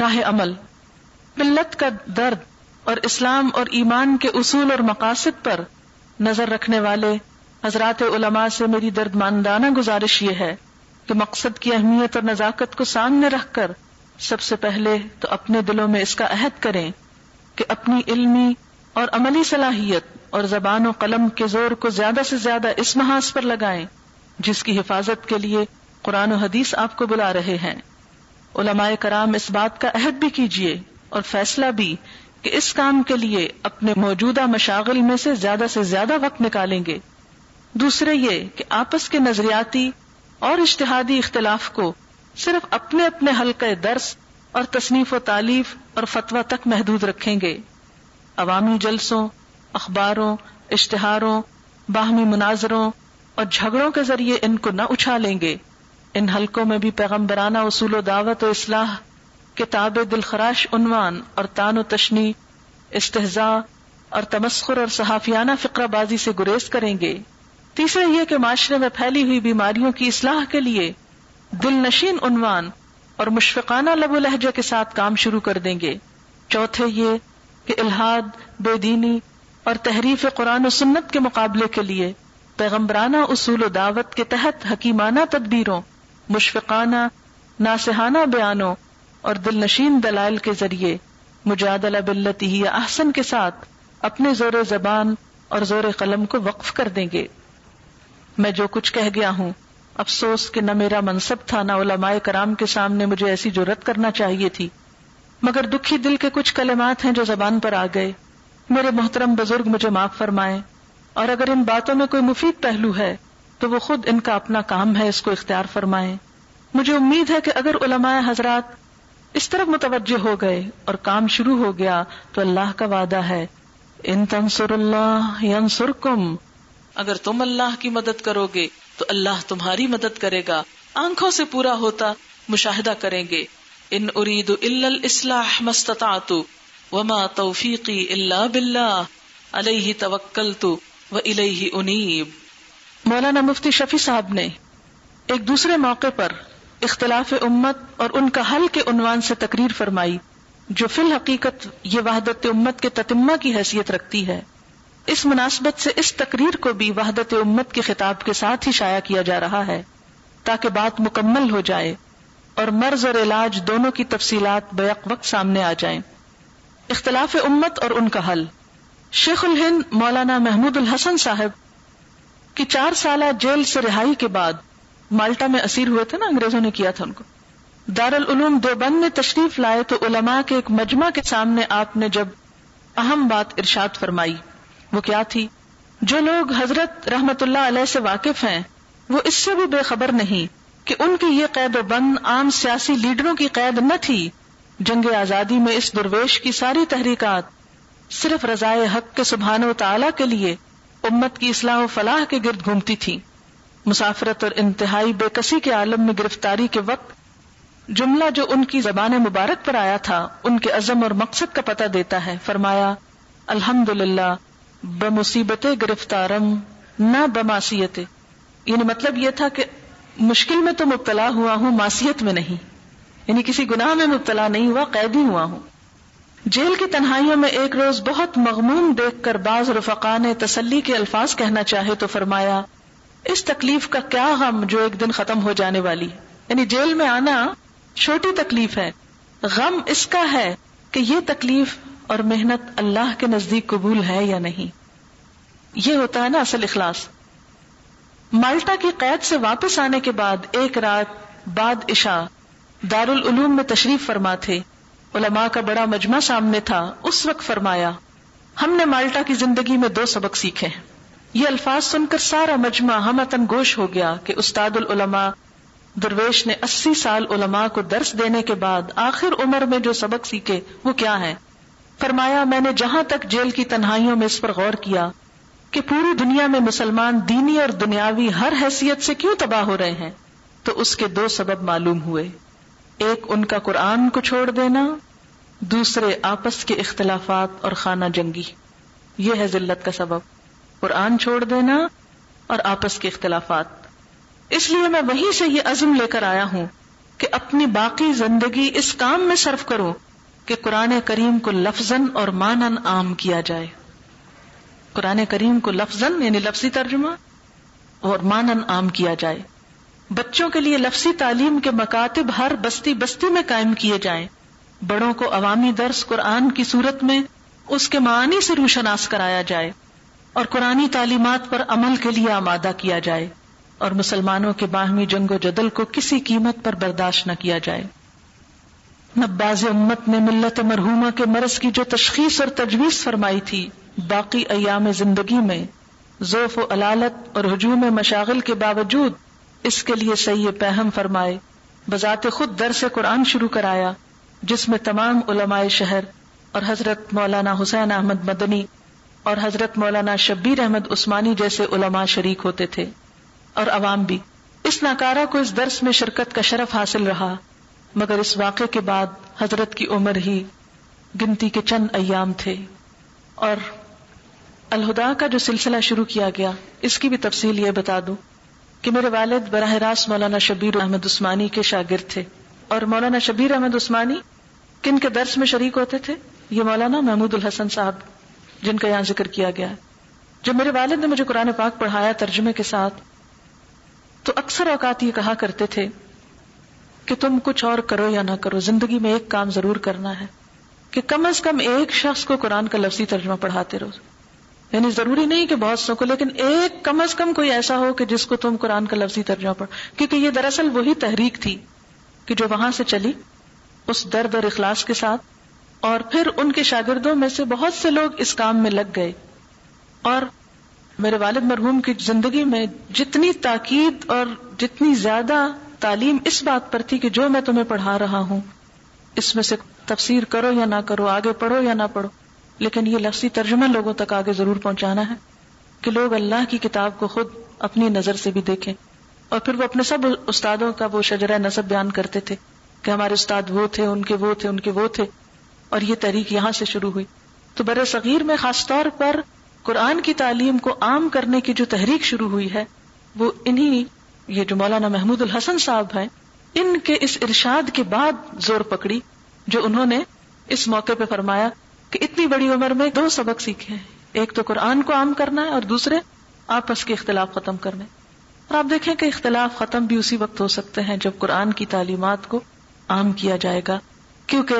راہ عمل، ملت کا درد اور اسلام اور ایمان کے اصول اور مقاصد پر نظر رکھنے والے حضرات علماء سے میری درد ماندانہ گزارش یہ ہے کہ مقصد کی اہمیت اور نزاکت کو سامنے رکھ کر سب سے پہلے تو اپنے دلوں میں اس کا عہد کریں کہ اپنی علمی اور عملی صلاحیت اور زبان و قلم کے زور کو زیادہ سے زیادہ اس محاذ پر لگائیں جس کی حفاظت کے لیے قرآن و حدیث آپ کو بلا رہے ہیں۔ علماء کرام اس بات کا عہد بھی کیجیے اور فیصلہ بھی کہ اس کام کے لیے اپنے موجودہ مشاغل میں سے زیادہ سے زیادہ وقت نکالیں گے۔ دوسرے یہ کہ آپس کے نظریاتی اور اشتہادی اختلاف کو صرف اپنے اپنے حلقے درس اور تصنیف و تعلیف اور فتوا تک محدود رکھیں گے۔ عوامی جلسوں، اخباروں، اشتہاروں، باہمی مناظروں اور جھگڑوں کے ذریعے ان کو نہ اچھالیں گے۔ ان حلقوں میں بھی پیغمبرانہ اصول و دعوت و اصلاح، کتاب دلخراش عنوان اور تان و تشنی استحزا اور تمسخر اور صحافیانہ فقرہ بازی سے گریز کریں گے۔ تیسرا یہ کہ معاشرے میں پھیلی ہوئی بیماریوں کی اصلاح کے لیے دل نشین عنوان اور مشفقانہ لب و لہجے کے ساتھ کام شروع کر دیں گے۔ چوتھے یہ کہ الحاد بے دینی اور تحریف قرآن و سنت کے مقابلے کے لیے پیغمبرانہ اصول و دعوت کے تحت حکیمانہ تدبیروں مشفقانہ ناسہانہ بیانوں اور دل نشین دلائل کے ذریعے مجادلہ بلتی یا احسن کے ساتھ اپنے زور زبان اور زور قلم کو وقف کر دیں گے۔ میں جو کچھ کہہ گیا ہوں، افسوس کہ نہ میرا منصب تھا، نہ علماء کرام کے سامنے مجھے ایسی ضرورت کرنا چاہیے تھی۔ مگر دکھی دل کے کچھ کلمات ہیں جو زبان پر آ گئے۔ میرے محترم بزرگ مجھے معاف فرمائے اور اگر ان باتوں میں کوئی مفید پہلو ہے تو وہ خود ان کا اپنا کام ہے، اس کو اختیار فرمائے مجھے امید ہے کہ اگر علماء حضرات اس طرف متوجہ ہو گئے اور کام شروع ہو گیا تو اللہ کا وعدہ ہے۔ ان تنصر اللہ ینصرکم۔ اگر تم اللہ کی مدد کرو گے تو اللہ تمہاری مدد کرے گا۔ آنکھوں سے پورا ہوتا مشاہدہ کریں گے۔ ان ارید الاصلاح مستطاعت وما توفیقی اللہ باللہ۔ علیہ توکلت و الیہ انیب۔ مولانا مفتی شفیع صاحب نے ایک دوسرے موقع پر اختلاف امت اور ان کا حل کے عنوان سے تقریر فرمائی، جو فی الحقیقت یہ وحدت امت کے تتمہ کی حیثیت رکھتی ہے۔ اس مناسبت سے اس تقریر کو بھی وحدت امت کے خطاب کے ساتھ ہی شائع کیا جا رہا ہے، تاکہ بات مکمل ہو جائے اور مرض اور علاج دونوں کی تفصیلات بیک وقت سامنے آ جائیں۔ اختلاف امت اور ان کا حل۔ شیخ الہند مولانا محمود الحسن صاحب کی چار سالہ جیل سے رہائی کے بعد مالٹا میں اسیر ہوئے تھے نا، انگریزوں نے کیا تھا ان کو۔ دارالعلوم دیوبند میں تشریف لائے تو علماء کے ایک مجمع کے سامنے آپ نے جب اہم بات ارشاد فرمائی، وہ کیا تھی؟ جو لوگ حضرت رحمت اللہ علیہ سے واقف ہیں، وہ اس سے بھی بے خبر نہیں کہ ان کی یہ قید و بند عام سیاسی لیڈروں کی قید نہ تھی۔ جنگ آزادی میں اس درویش کی ساری تحریکات صرف رضائے حق کے سبحان و تعالی کے لیے امت کی اصلاح و فلاح کے گرد گھومتی تھی۔ مسافرت اور انتہائی بے کسی کے عالم میں گرفتاری کے وقت جملہ جو ان کی زبان مبارک پر آیا تھا، ان کے عزم اور مقصد کا پتہ دیتا ہے۔ فرمایا الحمد للہ بمصیبت گرفتارم، نہ بماسیت یعنی مطلب یہ تھا کہ مشکل میں تو مبتلا ہوا ہوں ماسیت میں نہیں۔ یعنی کسی گناہ میں مبتلا نہیں ہوا، قیدی ہوا ہوں۔ جیل کی تنہائیوں میں ایک روز بہت مغموم دیکھ کر بعض رفقا نے تسلی کے الفاظ کہنا چاہے تو فرمایا، اس تکلیف کا کیا غم جو ایک دن ختم ہو جانے والی؟ یعنی جیل میں آنا چھوٹی تکلیف ہے۔ غم اس کا ہے کہ یہ تکلیف اور محنت اللہ کے نزدیک قبول ہے یا نہیں۔ یہ ہوتا ہے نا اصل اخلاص۔ مالٹا کی قید سے واپس آنے کے بعد ایک رات بعد عشاء دارالعلوم میں تشریف فرما تھے۔ علماء کا بڑا مجمع سامنے تھا، اس وقت فرمایا، ہم نے مالٹا کی زندگی میں دو سبق سیکھے ہیں۔ یہ الفاظ سن کر سارا مجمع ہم گوش ہو گیا کہ استاد العلماء درویش نے اسی سال علماء کو درس دینے کے بعد آخر عمر میں جو سبق سیکھے، وہ کیا ہے؟ فرمایا، میں نے جہاں تک جیل کی تنہائیوں میں اس پر غور کیا کہ پوری دنیا میں مسلمان دینی اور دنیاوی ہر حیثیت سے کیوں تباہ ہو رہے ہیں، تو اس کے دو سبب معلوم ہوئے۔ ایک ان کا قرآن کو چھوڑ دینا، دوسرے آپس کے اختلافات اور خانہ جنگی۔ یہ ہے ذلت کا سبب۔ قرآن چھوڑ دینا اور آپس کے اختلافات۔ اس لیے میں وہیں سے یہ عزم لے کر آیا ہوں کہ اپنی باقی زندگی اس کام میں صرف کرو کہ قرآن کریم کو لفظ اور مانن عام کیا جائے۔ قرآن کریم کو لفظ یعنی لفظی ترجمہ، اور مانن عام کیا جائے۔ بچوں کے لیے لفظی تعلیم کے مکاتب ہر بستی بستی میں قائم کیے جائیں۔ بڑوں کو عوامی درس قرآن کی صورت میں اس کے معنی سے روشناس کرایا جائے اور قرآن تعلیمات پر عمل کے لیے آمادہ کیا جائے اور مسلمانوں کے باہمی جنگ و جدل کو کسی قیمت پر برداشت نہ کیا جائے۔ نباز امت نے ملت مرحوما کے مرض کی جو تشخیص اور تجویز فرمائی تھی، باقی ایام زندگی میں ذوف و علالت اور ہجوم مشاغل کے باوجود اس کے لیے صحیح پہم فرمائے۔ بذات خود در سے قرآن شروع کرایا، جس میں تمام علماء شہر اور حضرت مولانا حسین احمد مدنی اور حضرت مولانا شبیر احمد عثمانی جیسے علماء شریک ہوتے تھے۔ اور عوام بھی۔ اس ناکارہ کو اس درس میں شرکت کا شرف حاصل رہا، مگر اس واقعے کے بعد حضرت کی عمر ہی گنتی کے چند ایام تھے۔ اور الہدا کا جو سلسلہ شروع کیا گیا، اس کی بھی تفصیل یہ بتا دوں۔ کہ میرے والد براہ راست مولانا شبیر احمد عثمانی کے شاگرد تھے۔ اور مولانا شبیر احمد عثمانی کن کے درس میں شریک ہوتے تھے؟ یہ مولانا محمود الحسن صاحب، جن کا یہاں ذکر کیا گیا۔ جب میرے والد نے مجھے قرآن پاک پڑھایا ترجمے کے ساتھ، تو اکثر اوقات یہ کہا کرتے تھے کہ تم کچھ اور کرو یا نہ کرو، زندگی میں ایک کام ضرور کرنا ہے کہ کم از کم ایک شخص کو قرآن کا لفظی ترجمہ پڑھاتے رہو۔ یعنی ضروری نہیں کہ بہت سو کو لیکن ایک کم از کم کوئی ایسا ہو کہ جس کو تم قرآن کا لفظی ترجمہ پڑھ، کیونکہ یہ دراصل وہی تحریک تھی کہ جو وہاں سے چلی، اس درد اور اخلاص کے ساتھ، اور پھر ان کے شاگردوں میں سے بہت سے لوگ اس کام میں لگ گئے۔ اور میرے والد مرحوم کی زندگی میں جتنی تاکید اور جتنی زیادہ تعلیم اس بات پر تھی کہ جو میں تمہیں پڑھا رہا ہوں، اس میں سے تفسیر کرو یا نہ کرو، آگے پڑھو یا نہ پڑھو۔ لیکن یہ لفظی ترجمہ لوگوں تک آگے ضرور پہنچانا ہے کہ لوگ اللہ کی کتاب کو خود اپنی نظر سے بھی دیکھیں اور پھر وہ اپنے سب استادوں کا وہ شجرہ نصب بیان کرتے تھے کہ ہمارے استاد وہ تھے، ان کے وہ تھے، ان کے وہ تھے اور یہ تحریک یہاں سے شروع ہوئی۔ تو بر صغیر میں خاص طور پر قرآن کی تعلیم کو عام کرنے کی جو تحریک شروع ہوئی ہے، وہ انہی، یہ جو مولانا محمود الحسن صاحب ہیں، ان کے اس ارشاد کے بعد زور پکڑی، جو انہوں نے اس موقع پہ فرمایا کہ اتنی بڑی عمر میں دو سبق سیکھے ایک تو قرآن کو عام کرنا ہے اور دوسرے آپس کے اختلاف ختم کرنے۔ اور آپ دیکھیں کہ اختلاف ختم بھی اسی وقت ہو سکتے ہیں جب قرآن کی تعلیمات کو عام کیا جائے گا۔ کیونکہ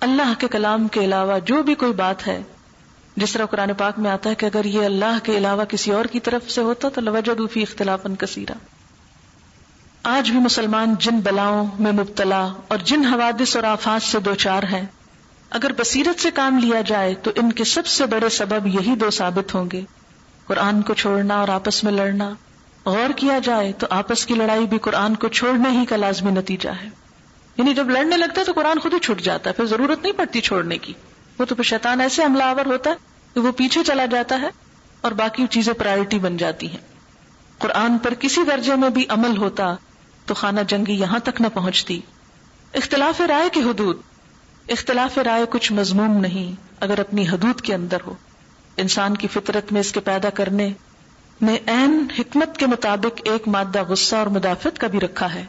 اللہ کے کلام کے علاوہ جو بھی کوئی بات ہے، جس طرح قرآن پاک میں آتا ہے کہ اگر یہ اللہ کے علاوہ کسی اور کی طرف سے ہوتا تو لوجہ دوفی اختلاف کثیرہ۔ آج بھی مسلمان جن بلاؤں میں مبتلا اور جن حوادث اور آفات سے دو چار ہیں اگر بصیرت سے کام لیا جائے تو ان کے سب سے بڑے سبب یہی دو ثابت ہوں گے۔ قرآن کو چھوڑنا اور آپس میں لڑنا۔ غور کیا جائے تو آپس کی لڑائی بھی قرآن کو چھوڑنے ہی کا لازمی نتیجہ ہے۔ یعنی جب لڑنے لگتا ہے تو قرآن خود ہی چھٹ جاتا ہے، پھر ضرورت نہیں پڑتی چھوڑنے کی۔ وہ تو پھر شیطان ایسے حملہ آور ہوتا ہے کہ وہ پیچھے چلا جاتا ہے اور باقی چیزیں پرائرٹی بن جاتی ہیں۔ قرآن پر کسی درجے میں بھی عمل ہوتا تو خانہ جنگی یہاں تک نہ پہنچتی۔ اختلاف رائے کی حدود۔ اختلاف رائے کچھ مضموم نہیں اگر اپنی حدود کے اندر ہو۔ انسان کی فطرت میں اس کے پیدا کرنے نے عین حکمت کے مطابق ایک مادہ غصہ اور مدافعت کا بھی رکھا ہے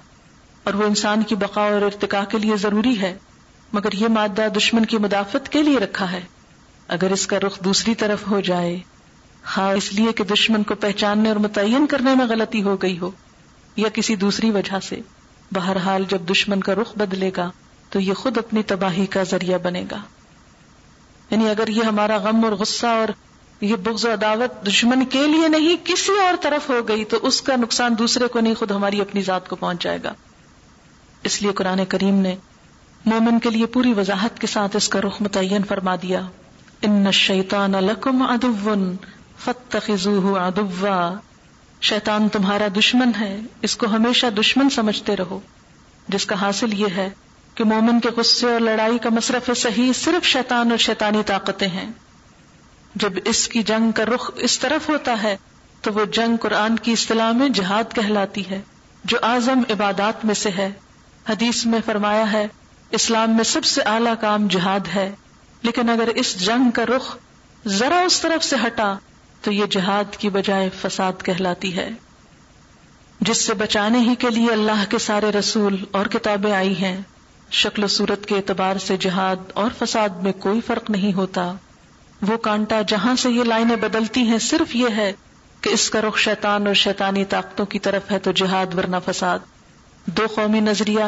اور وہ انسان کی بقا اور ارتقا کے لیے ضروری ہے، مگر یہ مادہ دشمن کی مدافعت کے لیے رکھا ہے۔ اگر اس کا رخ دوسری طرف ہو جائے ہاں اس لیے کہ دشمن کو پہچاننے اور متعین کرنے میں غلطی ہو گئی ہو یا کسی دوسری وجہ سے، بہرحال جب دشمن کا رخ بدلے گا تو یہ خود اپنی تباہی کا ذریعہ بنے گا۔ یعنی اگر یہ ہمارا غم اور غصہ اور یہ بغض و عداوت دشمن کے لیے نہیں، کسی اور طرف ہو گئی، تو اس کا نقصان دوسرے کو نہیں، خود ہماری اپنی ذات کو پہنچ جائے گا۔ اس لیے قرآن کریم نے مومن کے لیے پوری وضاحت کے ساتھ اس کا رخ متعین فرما دیا۔ ان شیطان لکم ادو فتخذوه ادوا شیطان تمہارا دشمن ہے، اس کو ہمیشہ دشمن سمجھتے رہو۔ جس کا حاصل یہ ہے کہ مومن کے غصے اور لڑائی کا مصرف صحیح صرف شیطان اور شیطانی طاقتیں ہیں۔ جب اس کی جنگ کا رخ اس طرف ہوتا ہے، تو وہ جنگ قرآن کی اصطلاح میں جہاد کہلاتی ہے، جو اعظم عبادات میں سے ہے۔ حدیث میں فرمایا ہے، اسلام میں سب سے اعلی کام جہاد ہے۔ لیکن اگر اس جنگ کا رخ ذرا اس طرف سے ہٹا، تو یہ جہاد کی بجائے فساد کہلاتی ہے۔ جس سے بچانے ہی کے لیے اللہ کے سارے رسول اور کتابیں آئی ہیں شکل و صورت کے اعتبار سے جہاد اور فساد میں کوئی فرق نہیں ہوتا۔ وہ کانٹا جہاں سے یہ لائنیں بدلتی ہیں صرف یہ ہے کہ اس کا رخ شیطان اور شیطانی طاقتوں کی طرف ہے تو جہاد ورنہ فساد۔ دو قومی نظریہ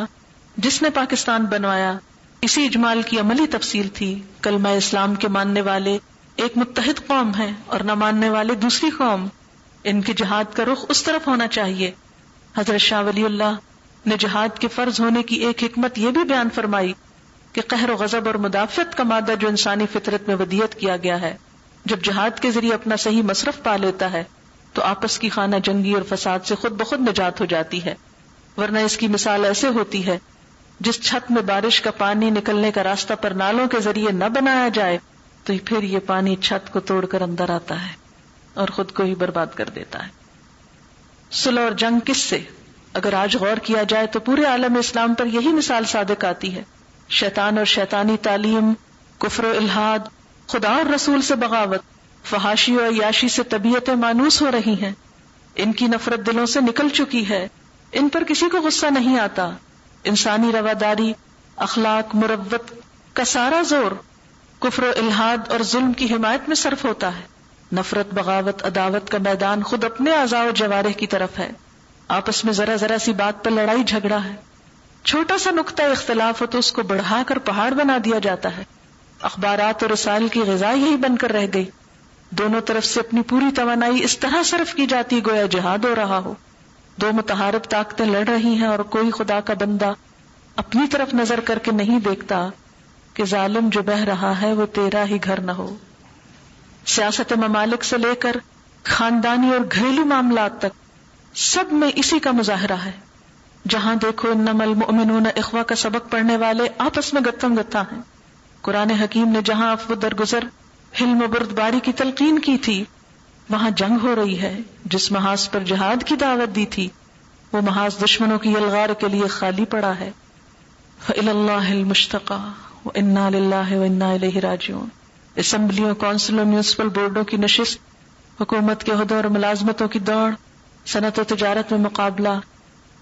جس نے پاکستان بنوایا، اسی اجمال کی عملی تفصیل تھی۔ کلمہ اسلام کے ماننے والے ایک متحد قوم ہے اور نہ ماننے والے دوسری قوم۔ ان کی جہاد کا رخ اس طرف ہونا چاہیے۔ حضرت شاہ ولی اللہ نے جہاد کے فرض ہونے کی ایک حکمت یہ بھی بیان فرمائی کہ قہر و غضب اور مدافعت کا مادہ جو انسانی فطرت میں ودیت کیا گیا ہے، جب جہاد کے ذریعے اپنا صحیح مصرف پا لیتا ہے، تو آپس کی خانہ جنگی اور فساد سے خود بخود نجات ہو جاتی ہے۔ ورنہ اس کی مثال ایسے ہوتی ہے، جس چھت میں بارش کا پانی نکلنے کا راستہ پر نالوں کے ذریعے نہ بنایا جائے، تو پھر یہ پانی چھت کو توڑ کر اندر آتا ہے اور خود کو ہی برباد کر دیتا ہے۔ سلح اور جنگ کس سے؟ اگر آج غور کیا جائے تو پورے عالم اسلام پر یہی مثال صادق آتی ہے۔ شیطان اور شیطانی تعلیم، کفر و الحاد خدا اور رسول سے بغاوت، فحاشی اور یاشی سے طبیعتیں مانوس ہو رہی ہیں۔ ان کی نفرت دلوں سے نکل چکی ہے۔ ان پر کسی کو غصہ نہیں آتا۔ انسانی رواداری، اخلاق، مروت کا سارا زور کفر و الحاد اور ظلم کی حمایت میں صرف ہوتا ہے۔ نفرت، بغاوت، عداوت کا میدان خود اپنے اعضاء و جوارح کی طرف ہے۔ آپس میں ذرا ذرا سی بات پر لڑائی جھگڑا ہے۔ چھوٹا سا نقطہ اختلاف ہو تو اس کو بڑھا کر پہاڑ بنا دیا جاتا ہے۔ اخبارات اور رسائل کی غذا یہی بن کر رہ گئی۔ دونوں طرف سے اپنی پوری توانائی اس طرح صرف کی جاتی گویا جہاد ہو رہا ہو۔ دو متحرک طاقتیں لڑ رہی ہیں اور کوئی خدا کا بندہ اپنی طرف نظر کر کے نہیں دیکھتا کہ ظالم جو بہ رہا ہے وہ تیرا ہی گھر نہ ہو۔ سیاست ممالک سے لے کر خاندانی اور گھریلو معاملات تک سب میں اسی کا مظاہرہ ہے۔ جہاں دیکھو المؤمنون اخوا کا سبق پڑھنے والے آپس میں گتم گتا ہیں۔ قرآن حکیم نے جہاں افو درگزر حلم بردباری کی تلقین کی تھی، وہاں جنگ ہو رہی ہے۔ جس محاذ پر جہاد کی دعوت دی تھی، وہ محاذ دشمنوں کی الغار کے لیے خالی پڑا ہے۔ اسمبلیوں، کونسلوں، میونسپل بورڈوں کی نشست، حکومت کے عہدوں اور ملازمتوں کی دوڑ صنعت و تجارت میں مقابلہ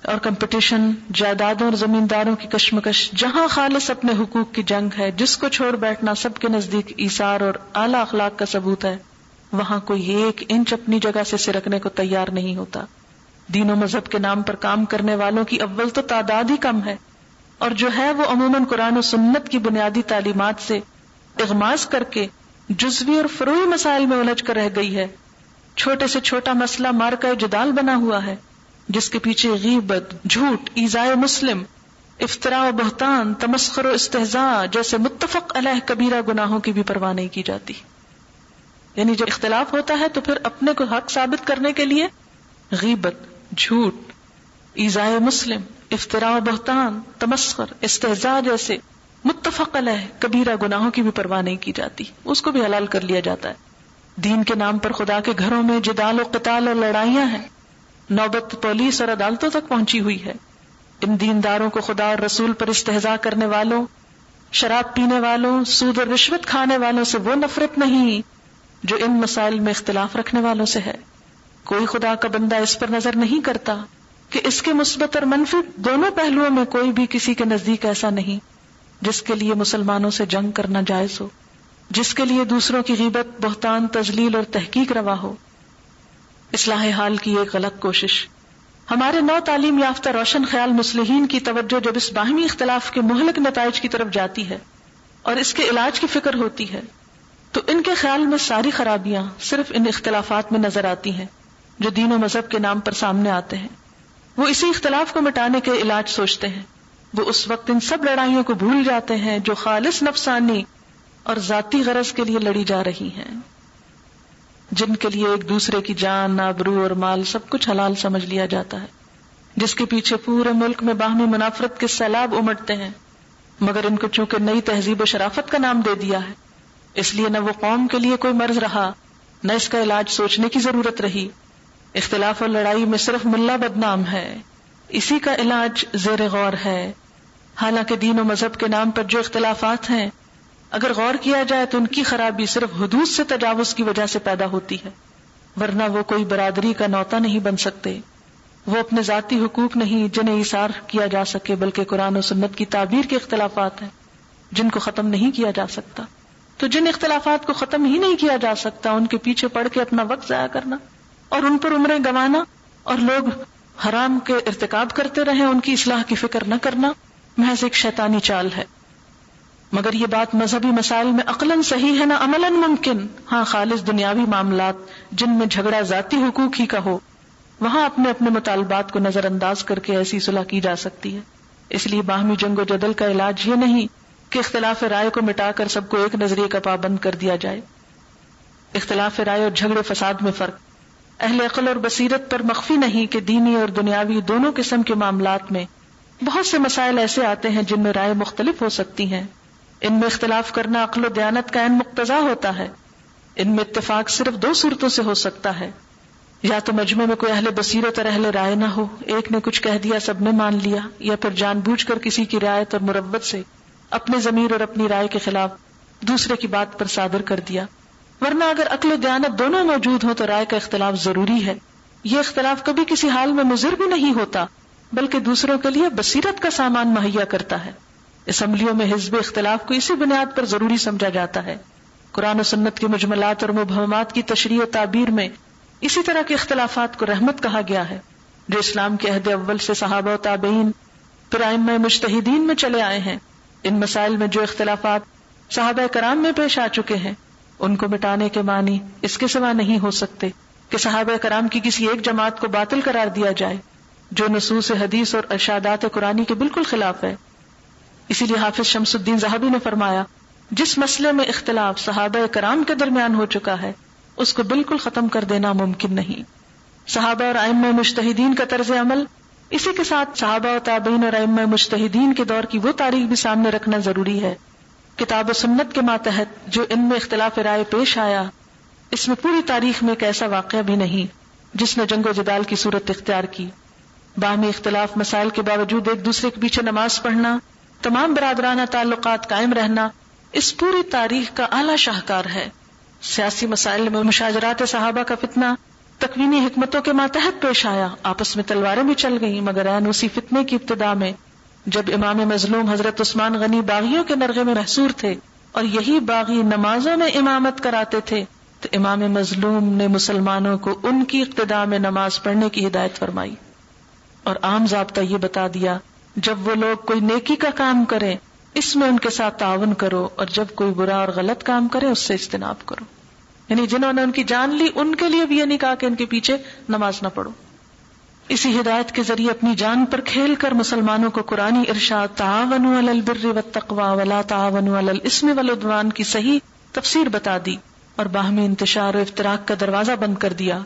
اور کمپٹیشن جائیدادوں اور زمینداروں کی کشمکش، جہاں خالص اپنے حقوق کی جنگ ہے، جس کو چھوڑ بیٹھنا سب کے نزدیک ایسار اور اعلی اخلاق کا ثبوت ہے، وہاں کوئی ایک انچ اپنی جگہ سے سرکنے کو تیار نہیں ہوتا۔ دین و مذہب کے نام پر کام کرنے والوں کی اول تو تعداد ہی کم ہے۔ اور جو ہے وہ عموماً قرآن و سنت کی بنیادی تعلیمات سے اغماز کر کے جزوی اور فروئی مسائل میں الجھ کر رہ گئی ہے۔ چھوٹے سے چھوٹا مسئلہ مار کا جدال بنا ہوا ہے، جس کے پیچھے غیبت، جھوٹ، ایزائے مسلم افطرا و بہتان، تمسخر و استحزاء جیسے متفق علیہ کبیرہ گناہوں کی بھی پرواہ نہیں کی جاتی۔ یعنی جب اختلاف ہوتا ہے تو پھر اپنے کو حق ثابت کرنے کے لیے غیبت، جھوٹ، ایزائے مسلم افطرا و بہتان، تمسخر استحزاء جیسے متفق علیہ کبیرہ گناہوں کی بھی پرواہ نہیں کی جاتی۔ اس کو بھی حلال کر لیا جاتا ہے۔ دین کے نام پر خدا کے گھروں میں جدال و قتال اور لڑائیاں ہیں۔ نوبت پولیس اور عدالتوں تک پہنچی ہوئی ہے۔ ان دینداروں کو خدا اور رسول پر استحضا کرنے والوں، شراب پینے والوں، سود اور رشوت کھانے والوں سے وہ نفرت نہیں جو ان مسائل میں اختلاف رکھنے والوں سے ہے۔ کوئی خدا کا بندہ اس پر نظر نہیں کرتا کہ اس کے مثبت اور منفی دونوں پہلوؤں میں کوئی بھی کسی کے نزدیک ایسا نہیں جس کے لیے مسلمانوں سے جنگ کرنا جائز ہو۔ جس کے لیے دوسروں کی غیبت، بہتان تزلیل اور تحقیق روا ہو۔ اصلاح حال کی ایک غلط کوشش۔ ہمارے نو تعلیم یافتہ روشن خیال مسلحین کی توجہ جب اس باہمی اختلاف کے مہلک نتائج کی طرف جاتی ہے اور اس کے علاج کی فکر ہوتی ہے، تو ان کے خیال میں ساری خرابیاں صرف ان اختلافات میں نظر آتی ہیں جو دین و مذہب کے نام پر سامنے آتے ہیں۔ وہ اسی اختلاف کو مٹانے کے علاج سوچتے ہیں۔ وہ اس وقت ان سب لڑائیوں کو بھول جاتے ہیں جو خالص نفسانی اور ذاتی غرض کے لیے لڑی جا رہی ہیں۔ جن کے لیے ایک دوسرے کی جان آبرو اور مال سب کچھ حلال سمجھ لیا جاتا ہے۔ جس کے پیچھے پورے ملک میں باہمی منافرت کے سیلاب امٹتے ہیں۔ مگر ان کو چونکہ نئی تہذیب و شرافت کا نام دے دیا ہے، اس لیے نہ وہ قوم کے لیے کوئی مرض رہا، نہ اس کا علاج سوچنے کی ضرورت رہی۔ اختلاف اور لڑائی میں صرف ملا بدنام ہے۔ اسی کا علاج زیر غور ہے۔ حالانکہ دین و مذہب کے نام پر جو اختلافات ہیں اگر غور کیا جائے تو ان کی خرابی صرف حدود سے تجاوز کی وجہ سے پیدا ہوتی ہے، ورنہ وہ کوئی برادری کا نوتا نہیں بن سکتے۔ وہ اپنے ذاتی حقوق نہیں جنہیں اشار کیا جا سکے، بلکہ قرآن و سنت کی تعبیر کے اختلافات ہیں، جن کو ختم نہیں کیا جا سکتا۔ تو جن اختلافات کو ختم ہی نہیں کیا جا سکتا، ان کے پیچھے پڑ کے اپنا وقت ضائع کرنا اور ان پر عمریں گنوانا اور لوگ حرام کے ارتکاب کرتے رہے، ان کی اصلاح کی فکر نہ کرنا۔ محض ایک شیطانی چال ہے۔ مگر یہ بات مذہبی مسائل میں عقلاً صحیح ہے نہ عمل ممکن۔ ہاں خالص دنیاوی معاملات جن میں جھگڑا ذاتی حقوق ہی کا ہو، وہاں اپنے اپنے مطالبات کو نظر انداز کر کے ایسی صلاح کی جا سکتی ہے۔ اس لیے باہمی جنگ و جدل کا علاج یہ نہیں کہ اختلاف رائے کو مٹا کر سب کو ایک نظریے کا پابند کر دیا جائے۔ اختلاف رائے اور جھگڑے فساد میں فرق۔ اہل عقل اور بصیرت پر مخفی نہیں کہ دینی اور دنیاوی دونوں قسم کے معاملات میں بہت سے مسائل ایسے آتے ہیں جن میں رائے مختلف ہو سکتی ہیں۔ ان میں اختلاف کرنا عقل و دیانت کا مقتضا ہوتا ہے۔ ان میں اتفاق صرف دو صورتوں سے ہو سکتا ہے۔ یا تو مجمع میں کوئی اہل بصیرت اور اہل رائے نہ ہو، ایک نے کچھ کہہ دیا، سب نے مان لیا، یا پھر جان بوجھ کر کسی کی رعایت اور مربت سے اپنے ضمیر اور اپنی رائے کے خلاف دوسرے کی بات پر صادر کر دیا۔ ورنہ اگر عقل و دیانت دونوں موجود ہو تو رائے کا اختلاف ضروری ہے۔ یہ اختلاف کبھی کسی حال میں مضر بھی نہیں ہوتا، بلکہ دوسروں کے لیے بصیرت کا سامان مہیا کرتا ہے۔ اسمبلیوں میں حزب اختلاف کو اسی بنیاد پر ضروری سمجھا جاتا ہے۔ قرآن و سنت کے مجملات اور مبہمات کی تشریح و تعبیر میں اسی طرح کے اختلافات کو رحمت کہا گیا ہے۔ جو اسلام کے عہد اول سے صحابہ و تابعین پرائم مشتحدین میں چلے آئے ہیں۔ ان مسائل میں جو اختلافات صحابہ کرام میں پیش آ چکے ہیں، ان کو مٹانے کے معنی اس کے سوا نہیں ہو سکتے کہ صحابہ کرام کی کسی ایک جماعت کو باطل قرار دیا جائے، جو نصوص حدیث اور ارشادات قرآنی کے بالکل خلاف ہے۔ اسی لیے حافظ شمس الدین زہبی نے فرمایا، جس مسئلے میں اختلاف صحابہ کرام کے درمیان ہو چکا ہے، اس کو بالکل ختم کر دینا ممکن نہیں۔ صحابہ اور ائمہ مشتحدین کا طرز عمل، اسی کے ساتھ صحابہ و تابعین اور ائمہ مشتحدین کے دور کی وہ تاریخ بھی سامنے رکھنا ضروری ہے۔ کتاب و سنت کے ماتحت جو ان میں اختلاف رائے پیش آیا، اس میں پوری تاریخ میں ایک ایسا واقعہ بھی نہیں، جس نے جنگ و جدال کی صورت اختیار کی۔ باہمی اختلاف مسائل کے باوجود ایک دوسرے کے پیچھے نماز پڑھنا تمام برادرانہ تعلقات قائم رہنا اس پوری تاریخ کا اعلی شاہکار ہے۔ سیاسی مسائل میں مشاجرات صحابہ کا فتنہ تکوینی حکمتوں کے ماتحت پیش آیا۔ آپس میں تلواریں بھی چل گئی مگر این اسی فتنے کی ابتدا میں جب امام مظلوم حضرت عثمان غنی باغیوں کے نرغے میں محسور تھے اور یہی باغی نمازوں میں امامت کراتے تھے، تو امام مظلوم نے مسلمانوں کو ان کی ابتدا میں نماز پڑھنے کی ہدایت فرمائی۔ اور عام ضابطہ یہ بتا دیا جب وہ لوگ کوئی نیکی کا کام کریں، اس میں ان کے ساتھ تعاون کرو اور جب کوئی برا اور غلط کام کرے، اس سے اجتناب کرو۔ یعنی جنہوں نے ان کی جان لی، ان کے لیے بھی یہ نہیں کہا کہ ان کے پیچھے نماز نہ پڑھو۔ اسی ہدایت کے ذریعے اپنی جان پر کھیل کر مسلمانوں کو قرآن ارشاد تعاون البر والتقوى ولا تعاون الاسم والعدوان کی صحیح تفسیر بتا دی اور باہمی انتشار و افطراک کا دروازہ بند کر دیا۔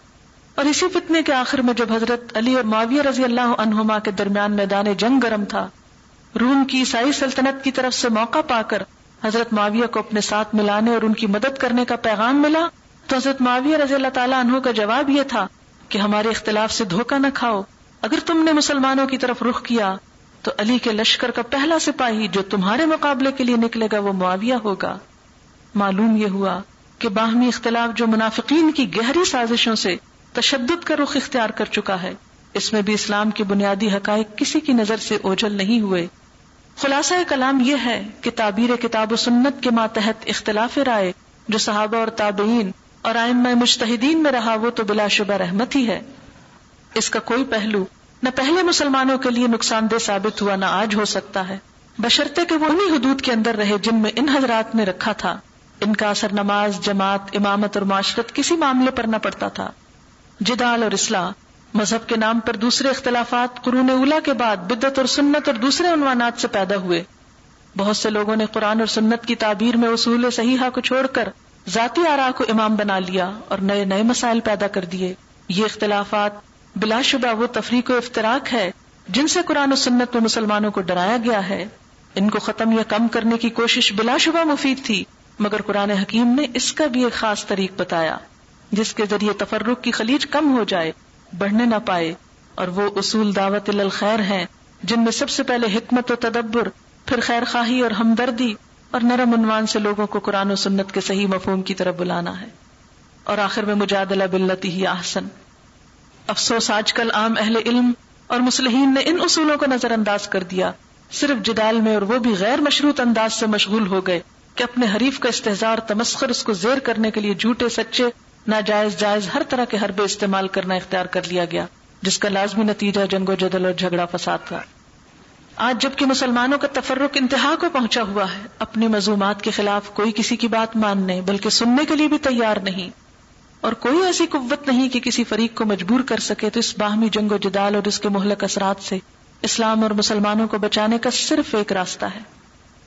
اور اسی فتنے کے آخر میں جب حضرت علی اور معاویہ رضی اللہ عنہما کے درمیان میدان جنگ گرم تھا، روم کی عیسائی سلطنت کی طرف سے موقع پا کر حضرت معاویہ کو اپنے ساتھ ملانے اور ان کی مدد کرنے کا پیغام ملا، تو حضرت معاویہ رضی اللہ تعالیٰ عنہ کا جواب یہ تھا کہ ہمارے اختلاف سے دھوکہ نہ کھاؤ۔ اگر تم نے مسلمانوں کی طرف رخ کیا، تو علی کے لشکر کا پہلا سپاہی جو تمہارے مقابلے کے لیے نکلے گا وہ معاویہ ہوگا۔ معلوم یہ ہوا کہ باہمی اختلاف جو منافقین کی گہری سازشوں سے تشدد کا رخ اختیار کر چکا ہے۔ اس میں بھی اسلام کی بنیادی حقائق کسی کی نظر سے اوجل نہیں ہوئے۔ خلاصہ کلام یہ ہے کہ تعبیر کتاب و سنت کے ماتحت اختلاف رائے، جو صحابہ اور تابعین اور آئمہ مشتحدین میں رہا وہ تو بلا شبہ رحمت ہی ہے۔ اس کا کوئی پہلو نہ پہلے مسلمانوں کے لیے نقصان دہ ثابت ہوا نہ آج ہو سکتا ہے۔ بشرطے کہ وہ انہیں حدود کے اندر رہے جن میں ان حضرات نے رکھا تھا۔ ان کا اثر نماز، جماعت، امامت اور معاشرت کسی معاملے پر نہ پڑتا تھا۔ جدال اور اصلاح۔ مذہب کے نام پر دوسرے اختلافات، قرون اولا کے بعد بدت اور سنت اور دوسرے عنوانات سے پیدا ہوئے۔ بہت سے لوگوں نے قرآن اور سنت کی تعبیر میں اصول صحیحہ کو چھوڑ کر ذاتی آرا کو امام بنا لیا اور نئے نئے مسائل پیدا کر دیے۔ یہ اختلافات بلا شبہ وہ تفریق و افطراک ہے جن سے قرآن و سنت میں مسلمانوں کو ڈرایا گیا ہے۔ ان کو ختم یا کم کرنے کی کوشش بلا شبہ مفید تھی، مگر قرآن حکیم نے اس کا بھی ایک خاص طریق بتایا۔ جس کے ذریعے تفرق کی خلیج کم ہو جائے، بڑھنے نہ پائے، اور وہ اصول دعوت الخیر ہیں، جن میں سب سے پہلے حکمت و تدبر، پھر خیر خواہی اور ہمدردی، اور نرم عنوان سے لوگوں کو قرآن و سنت کے صحیح مفہوم کی طرف بلانا ہے۔ اور آخر میں مجادلہ بلتی ہی آحسن افسوس، آج کل عام اہل علم اور مسلحین نے ان اصولوں کو نظر انداز کر دیا۔ صرف جدال میں اور وہ بھی غیر مشروط انداز سے مشغول ہو گئے کہ اپنے حریف کا استحظار تمسخر اس کو زیر کرنے کے لیے جھوٹے، سچے ناجائز جائز ہر طرح کے حربے استعمال کرنا اختیار کر لیا گیا، جس کا لازمی نتیجہ جنگ و جدل اور جھگڑا فساد تھا۔ آج جبکہ مسلمانوں کا تفرق انتہا کو پہنچا ہوا ہے اپنی مزومات کے خلاف کوئی کسی کی بات ماننے بلکہ سننے کے لیے بھی تیار نہیں۔ اور کوئی ایسی قوت نہیں کہ کسی فریق کو مجبور کر سکے تو اس باہمی جنگ و جدال اور اس کے مہلک اثرات سے اسلام اور مسلمانوں کو بچانے کا صرف ایک راستہ ہے۔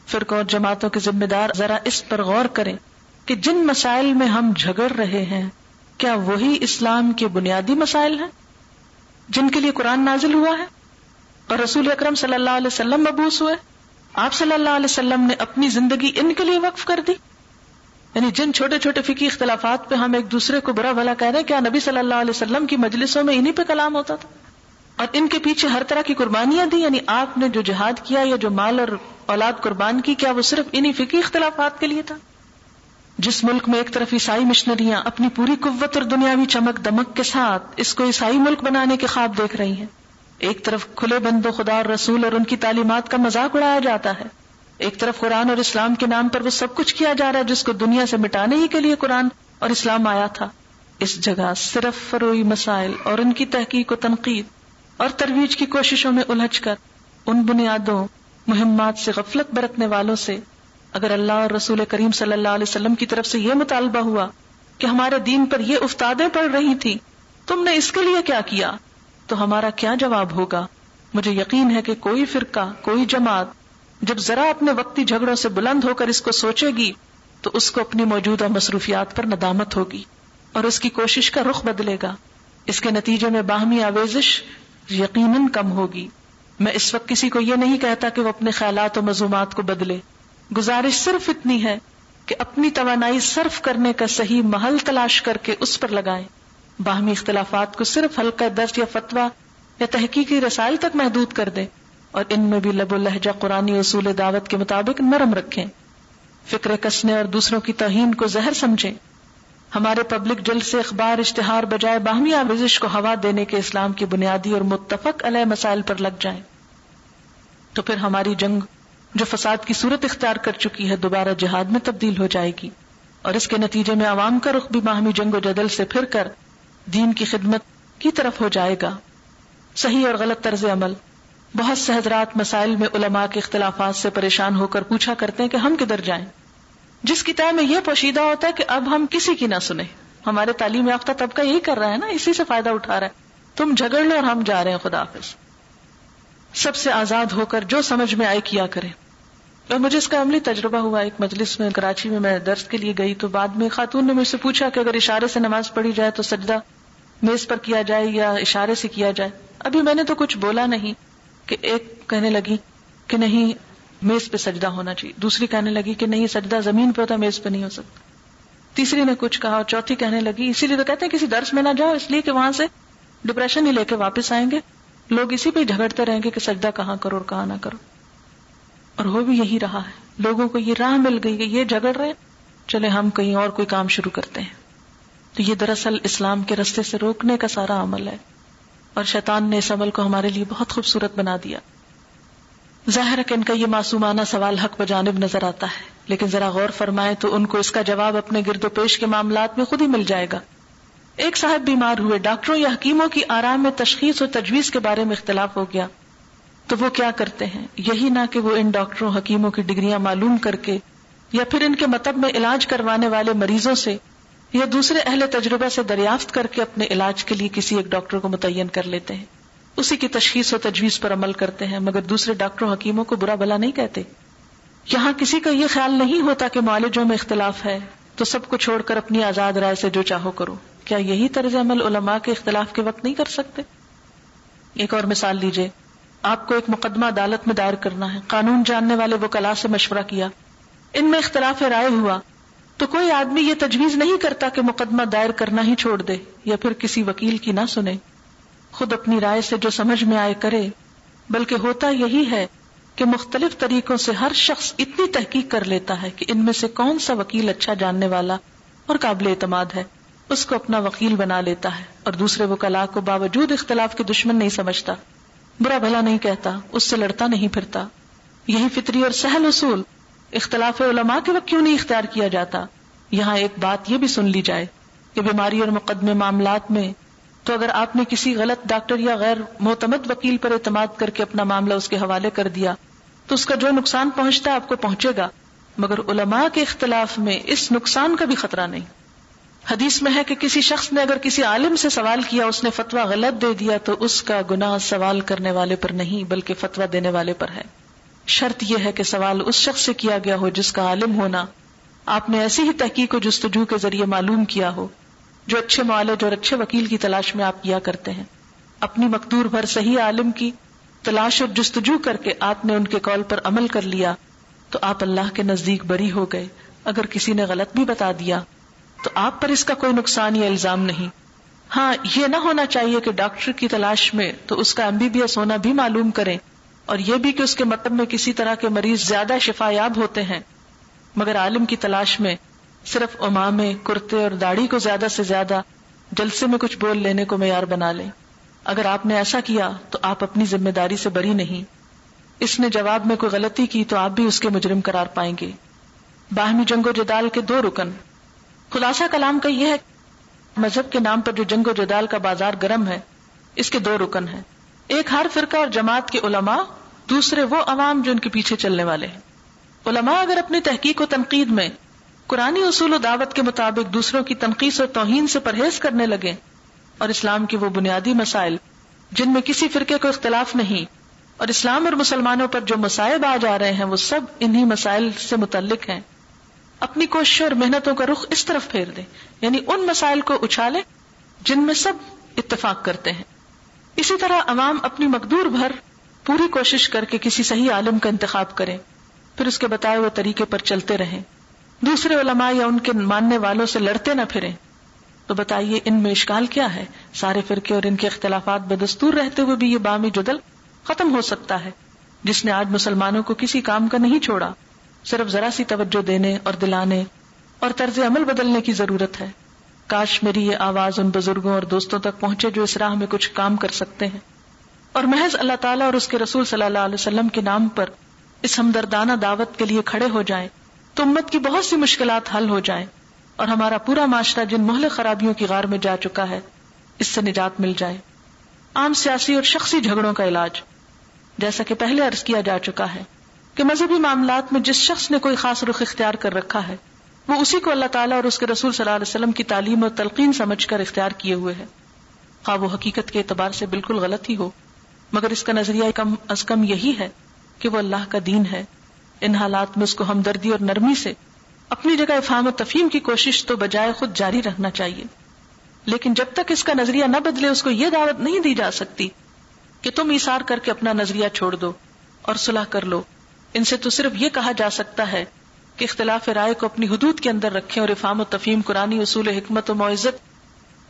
فرق اور جماعتوں کے ذمہ دار ذرا اس پر غور کریں۔ کہ جن مسائل میں ہم جھگڑ رہے ہیں، کیا وہی اسلام کے بنیادی مسائل ہیں؟ جن کے لیے قرآن نازل ہوا ہے؟ اور رسول اکرم صلی اللہ علیہ وسلم مبوس ہوئے؟ آپ صلی اللہ علیہ وسلم نے اپنی زندگی ان کے لیے وقف کر دی؟ یعنی جن چھوٹے چھوٹے فکی اختلافات پہ ہم ایک دوسرے کو برا بھلا کہہ رہے ہیں، کیا نبی صلی اللہ علیہ وسلم کی مجلسوں میں انہی پہ کلام ہوتا تھا؟ اور ان کے پیچھے ہر طرح کی قربانیاں دی یعنی آپ نے جو جہاد کیا یا جو مال اور اولاد قربان کی، کیا وہ صرف انہی فکی اختلافات کے لیے تھا؟ جس ملک میں ایک طرف عیسائی مشنریاں اپنی پوری قوت اور دنیاوی چمک دمک کے ساتھ اس کو عیسائی ملک بنانے کے خواب دیکھ رہی ہیں۔ ایک طرف کھلے بند و خدا اور رسول اور ان کی تعلیمات کا مذاق اڑایا جاتا ہے۔ ایک طرف قرآن اور اسلام کے نام پر وہ سب کچھ کیا جا رہا ہے جس کو دنیا سے مٹانے ہی کے لیے قرآن اور اسلام آیا تھا۔ اس جگہ صرف فروئی مسائل اور ان کی تحقیق و تنقید اور ترویج کی کوششوں میں الجھ کر ان بنیادوں، مہمات سے غفلت برتنے والوں سے اگر اللہ اور رسول کریم صلی اللہ علیہ وسلم کی طرف سے یہ مطالبہ ہوا کہ ہمارے دین پر یہ افتادیں پڑ رہی تھی تم نے اس کے لیے کیا کیا؟ تو ہمارا کیا جواب ہوگا؟ مجھے یقین ہے کہ کوئی فرقہ، کوئی جماعت جب ذرا اپنے وقتی جھگڑوں سے بلند ہو کر اس کو سوچے گی، تو اس کو اپنی موجودہ مصروفیات پر ندامت ہوگی اور اس کی کوشش کا رخ بدلے گا۔ اس کے نتیجے میں باہمی آویزش یقیناً کم ہوگی۔ میں اس وقت کسی کو یہ نہیں کہتا کہ وہ اپنے خیالات و مضومات کو بدلے۔ گزارش صرف اتنی ہے کہ اپنی توانائی صرف کرنے کا صحیح محل تلاش کر کے اس پر لگائیں۔ باہمی اختلافات کو صرف ہلکا درد یا فتوا یا تحقیقی رسائل تک محدود کر دیں اور ان میں بھی لب و لہجہ قرآن اصول دعوت کے مطابق نرم رکھیں۔ فکر کسنے اور دوسروں کی توہین کو زہر سمجھیں۔ ہمارے پبلک جلد سے اخبار اشتہار بجائے باہمی آوزش کو ہوا دینے کے اسلام کی بنیادی اور متفق علیہ مسائل پر لگ جائیں۔ تو پھر ہماری جنگ جو فساد کی صورت اختیار کر چکی ہے دوبارہ جہاد میں تبدیل ہو جائے گی اور اس کے نتیجے میں عوام کا رخ بھی باہمی جنگ و جدل سے پھر کر دین کی خدمت کی طرف ہو جائے گا۔ صحیح اور غلط طرز عمل۔ بہت سے حضرات مسائل میں علماء کے اختلافات سے پریشان ہو کر پوچھا کرتے ہیں کہ ہم کدھر جائیں؟ جس کی طے میں یہ پوشیدہ ہوتا ہے کہ اب ہم کسی کی نہ سنیں۔ ہمارے تعلیم یافتہ طبقہ یہی کر رہا ہے نا، اسی سے فائدہ اٹھا رہا ہے۔ تم جھگڑ لو اور ہم جا رہے ہیں، خدا حافظ۔ سب سے آزاد ہو کر جو سمجھ میں آئے کیا کرے اور مجھے اس کا عملی تجربہ ہوا۔ ایک مجلس میں، کراچی میں میں درد کے لیے گئی تو بعد میں خاتون نے مجھ سے پوچھا کہ اگر اشارے سے نماز پڑھی جائے تو سجدہ میز پر کیا جائے یا اشارے سے کیا جائے۔ ابھی میں نے تو کچھ بولا نہیں کہ ایک کہنے لگی کہ نہیں، میز پہ سجدہ ہونا چاہیے۔ دوسری کہنے لگی کہ نہیں، سجدہ زمین پہ ہوتا، میز پہ نہیں ہو سکتا۔ تیسری نے کچھ کہا اور چوتھی کہنے لگی، اسی لیے تو کہتے ہیں کسی درس میں نہ جاؤ، اس لیے کہ وہاں سے ڈپریشن ہی لے کے واپس آئیں گے۔ لوگ اسی پہ جھگڑتے رہیں گے کہ سجدہ کہاں کرو اور کہاں نہ کرو۔ اور وہ بھی یہی رہا ہے۔ لوگوں کو یہ راہ مل گئی کہ یہ جھگڑ رہے چلے ہم کہیں اور کوئی کام شروع کرتے ہیں۔ تو یہ دراصل اسلام کے رستے سے روکنے کا سارا عمل ہے۔ اور شیطان نے اس عمل کو ہمارے لیے بہت خوبصورت بنا دیا۔ ظاہر ہے کہ ان کا یہ معصومانہ سوال حق بجانب نظر آتا ہے۔ لیکن ذرا غور فرمائے تو ان کو اس کا جواب اپنے گرد و پیش کے معاملات میں خود ہی مل جائے گا۔ ایک صاحب بیمار ہوئے ڈاکٹروں یا حکیموں کی آرام میں تشخیص اور تجویز کے بارے میں اختلاف ہو گیا۔ تو وہ کیا کرتے ہیں؟ یہی نہ کہ وہ ان ڈاکٹروں، حکیموں کی ڈگریاں معلوم کر کے یا پھر ان کے مطلب میں علاج کروانے والے مریضوں سے یا دوسرے اہل تجربہ سے دریافت کر کے اپنے علاج کے لیے کسی ایک ڈاکٹر کو متعین کر لیتے ہیں۔ اسی کی تشخیص و تجویز پر عمل کرتے ہیں، مگر دوسرے ڈاکٹروں، حکیموں کو برا بلا نہیں کہتے۔ یہاں کسی کا یہ خیال نہیں ہوتا کہ معالجوں میں اختلاف ہے، تو سب کو چھوڑ کر اپنی آزاد رائے سے جو چاہو کرو۔ کیا یہی طرز عمل علماء کے اختلاف کے وقت نہیں کر سکتے؟ ایک اور مثال لیجیے آپ کو ایک مقدمہ عدالت میں دائر کرنا ہے۔ قانون جاننے والے وہ کلا سے مشورہ کیا۔ ان میں اختلاف رائے ہوا۔ تو کوئی آدمی یہ تجویز نہیں کرتا کہ مقدمہ دائر کرنا ہی چھوڑ دے یا پھر کسی وکیل کی نہ سنے۔ خود اپنی رائے سے جو سمجھ میں آئے کرے۔ بلکہ ہوتا یہی ہے کہ مختلف طریقوں سے ہر شخص اتنی تحقیق کر لیتا ہے کہ ان میں سے کون سا وکیل اچھا جاننے والا اور قابل اعتماد ہے۔ اس کو اپنا وکیل بنا لیتا ہے اور دوسرے وکلا کو باوجود اختلاف کے دشمن نہیں سمجھتا۔ برا بھلا نہیں کہتا، اس سے لڑتا نہیں پھرتا۔ یہی فطری اور سہل اصول۔ اختلاف علماء کے وقت کیوں نہیں اختیار کیا جاتا؟ یہاں ایک بات یہ بھی سن لی جائے کہ بیماری اور مقدمے معاملات میں تو اگر آپ نے کسی غلط ڈاکٹر یا غیر معتمد وکیل پر اعتماد کر کے اپنا معاملہ اس کے حوالے کر دیا، تو اس کا جو نقصان پہنچتا ہے آپ کو پہنچے گا۔ مگر علماء کے اختلاف میں اس نقصان کا بھی خطرہ نہیں۔ حدیث میں ہے کہ کسی شخص نے اگر کسی عالم سے سوال کیا، اس نے فتوا غلط دے دیا تو اس کا گناہ سوال کرنے والے پر نہیں، بلکہ فتوا دینے والے پر ہے۔ شرط یہ ہے کہ سوال اس شخص سے کیا گیا ہو جس کا عالم ہونا۔ آپ نے ایسی ہی تحقیق و جستجو کے ذریعے معلوم کیا ہو، جو اچھے معالج اور اچھے وکیل کی تلاش میں آپ کیا کرتے ہیں۔ اپنی مقدور بھر صحیح عالم کی تلاش اور جستجو کر کے آپ نے ان کے کال پر عمل کر لیا تو آپ اللہ کے نزدیک بری ہو گئے۔ اگر کسی نے غلط بھی بتا دیا تو آپ پر اس کا کوئی نقصان یا الزام نہیں۔ ہاں یہ نہ ہونا چاہیے کہ ڈاکٹر کی تلاش میں تو اس کا ایم بی بی ایس ہونا بھی معلوم کریں۔ اور یہ بھی کہ اس کے مطلب میں کسی طرح کے مریض زیادہ شفا یاب ہوتے ہیں۔ مگر عالم کی تلاش میں صرف امامے کرتے اور داڑھی کو زیادہ سے زیادہ جلسے میں کچھ بول لینے کو معیار بنا لیں۔ اگر آپ نے ایسا کیا تو آپ اپنی ذمہ داری سے بری نہیں۔ اس نے جواب میں کوئی غلطی کی تو آپ بھی اس کے مجرم قرار پائیں گے۔ باہمی جنگ و جدال کے دو رکن۔ خلاصہ کلام کا یہ ہے، مذہب کے نام پر جو جنگ و جدال کا بازار گرم ہے، اس کے دو رکن ہیں۔ ایک ہر فرقہ اور جماعت کے علماء، دوسرے وہ عوام جو ان کے پیچھے چلنے والے ہیں۔ علماء اگر اپنی تحقیق و تنقید میں قرآن اصول و دعوت کے مطابق دوسروں کی تنقید و توہین سے پرہیز کرنے لگے اور اسلام کے وہ بنیادی مسائل جن میں کسی فرقے کو اختلاف نہیں، اور اسلام اور مسلمانوں پر جو مسائب آ جا رہے ہیں، وہ سب انہی مسائل سے متعلق ہیں۔ اپنی کوشش اور محنتوں کا رخ اس طرف پھیر دیں یعنی ان مسائل کو اچھالے جن میں سب اتفاق کرتے ہیں۔ اسی طرح عوام اپنی مقدور بھر پوری کوشش کر کے کسی صحیح عالم کا انتخاب کریں پھر اس کے بتائے ہوئے طریقے پر چلتے رہیں۔ دوسرے علماء یا ان کے ماننے والوں سے لڑتے نہ پھریں۔ تو بتائیے ان میں اشکال کیا ہے؟ سارے فرقے اور ان کے اختلافات بدستور رہتے ہوئے بھی یہ بامی جدل ختم ہو سکتا ہے، جس نے آج مسلمانوں کو کسی کام کا نہیں چھوڑا۔ صرف ذرا سی توجہ دینے اور دلانے اور طرز عمل بدلنے کی ضرورت ہے۔ کاش میری یہ آواز ان بزرگوں اور دوستوں تک پہنچے جو اس راہ میں کچھ کام کر سکتے ہیں۔ اور محض اللہ تعالیٰ اور اس کے رسول صلی اللہ علیہ وسلم کے نام پر اس ہمدردانہ دعوت کے لیے کھڑے ہو جائیں تو امت کی بہت سی مشکلات حل ہو جائیں اور ہمارا پورا معاشرہ جن محل خرابیوں کی غار میں جا چکا ہے، اس سے نجات مل جائے۔ عام سیاسی اور شخصی جھگڑوں کا علاج، جیسا کہ پہلے عرض کیا جا چکا ہے۔ کہ مذہبی معاملات میں جس شخص نے کوئی خاص رخ اختیار کر رکھا ہے، وہ اسی کو اللہ تعالیٰ اور اس کے رسول صلی اللہ علیہ وسلم کی تعلیم اور تلقین سمجھ کر اختیار کیے ہوئے ہے۔ خواب و حقیقت کے اعتبار سے بالکل غلط ہی ہو، مگر اس کا نظریہ کم از کم یہی ہے کہ وہ اللہ کا دین ہے۔ ان حالات میں اس کو ہمدردی اور نرمی سے اپنی جگہ افہام و تفہیم کی کوشش تو بجائے خود جاری رکھنا چاہیے۔ لیکن جب تک اس کا نظریہ نہ بدلے، اس کو یہ دعوت نہیں دی جا سکتی کہ تم اشار کر کے اپنا نظریہ چھوڑ دو اور صلاح کر لو۔ ان سے تو صرف یہ کہا جا سکتا ہے کہ اختلاف رائے کو اپنی حدود کے اندر رکھیں اور افہام و تفہیم، قرآن، اصول، حکمت و معزت،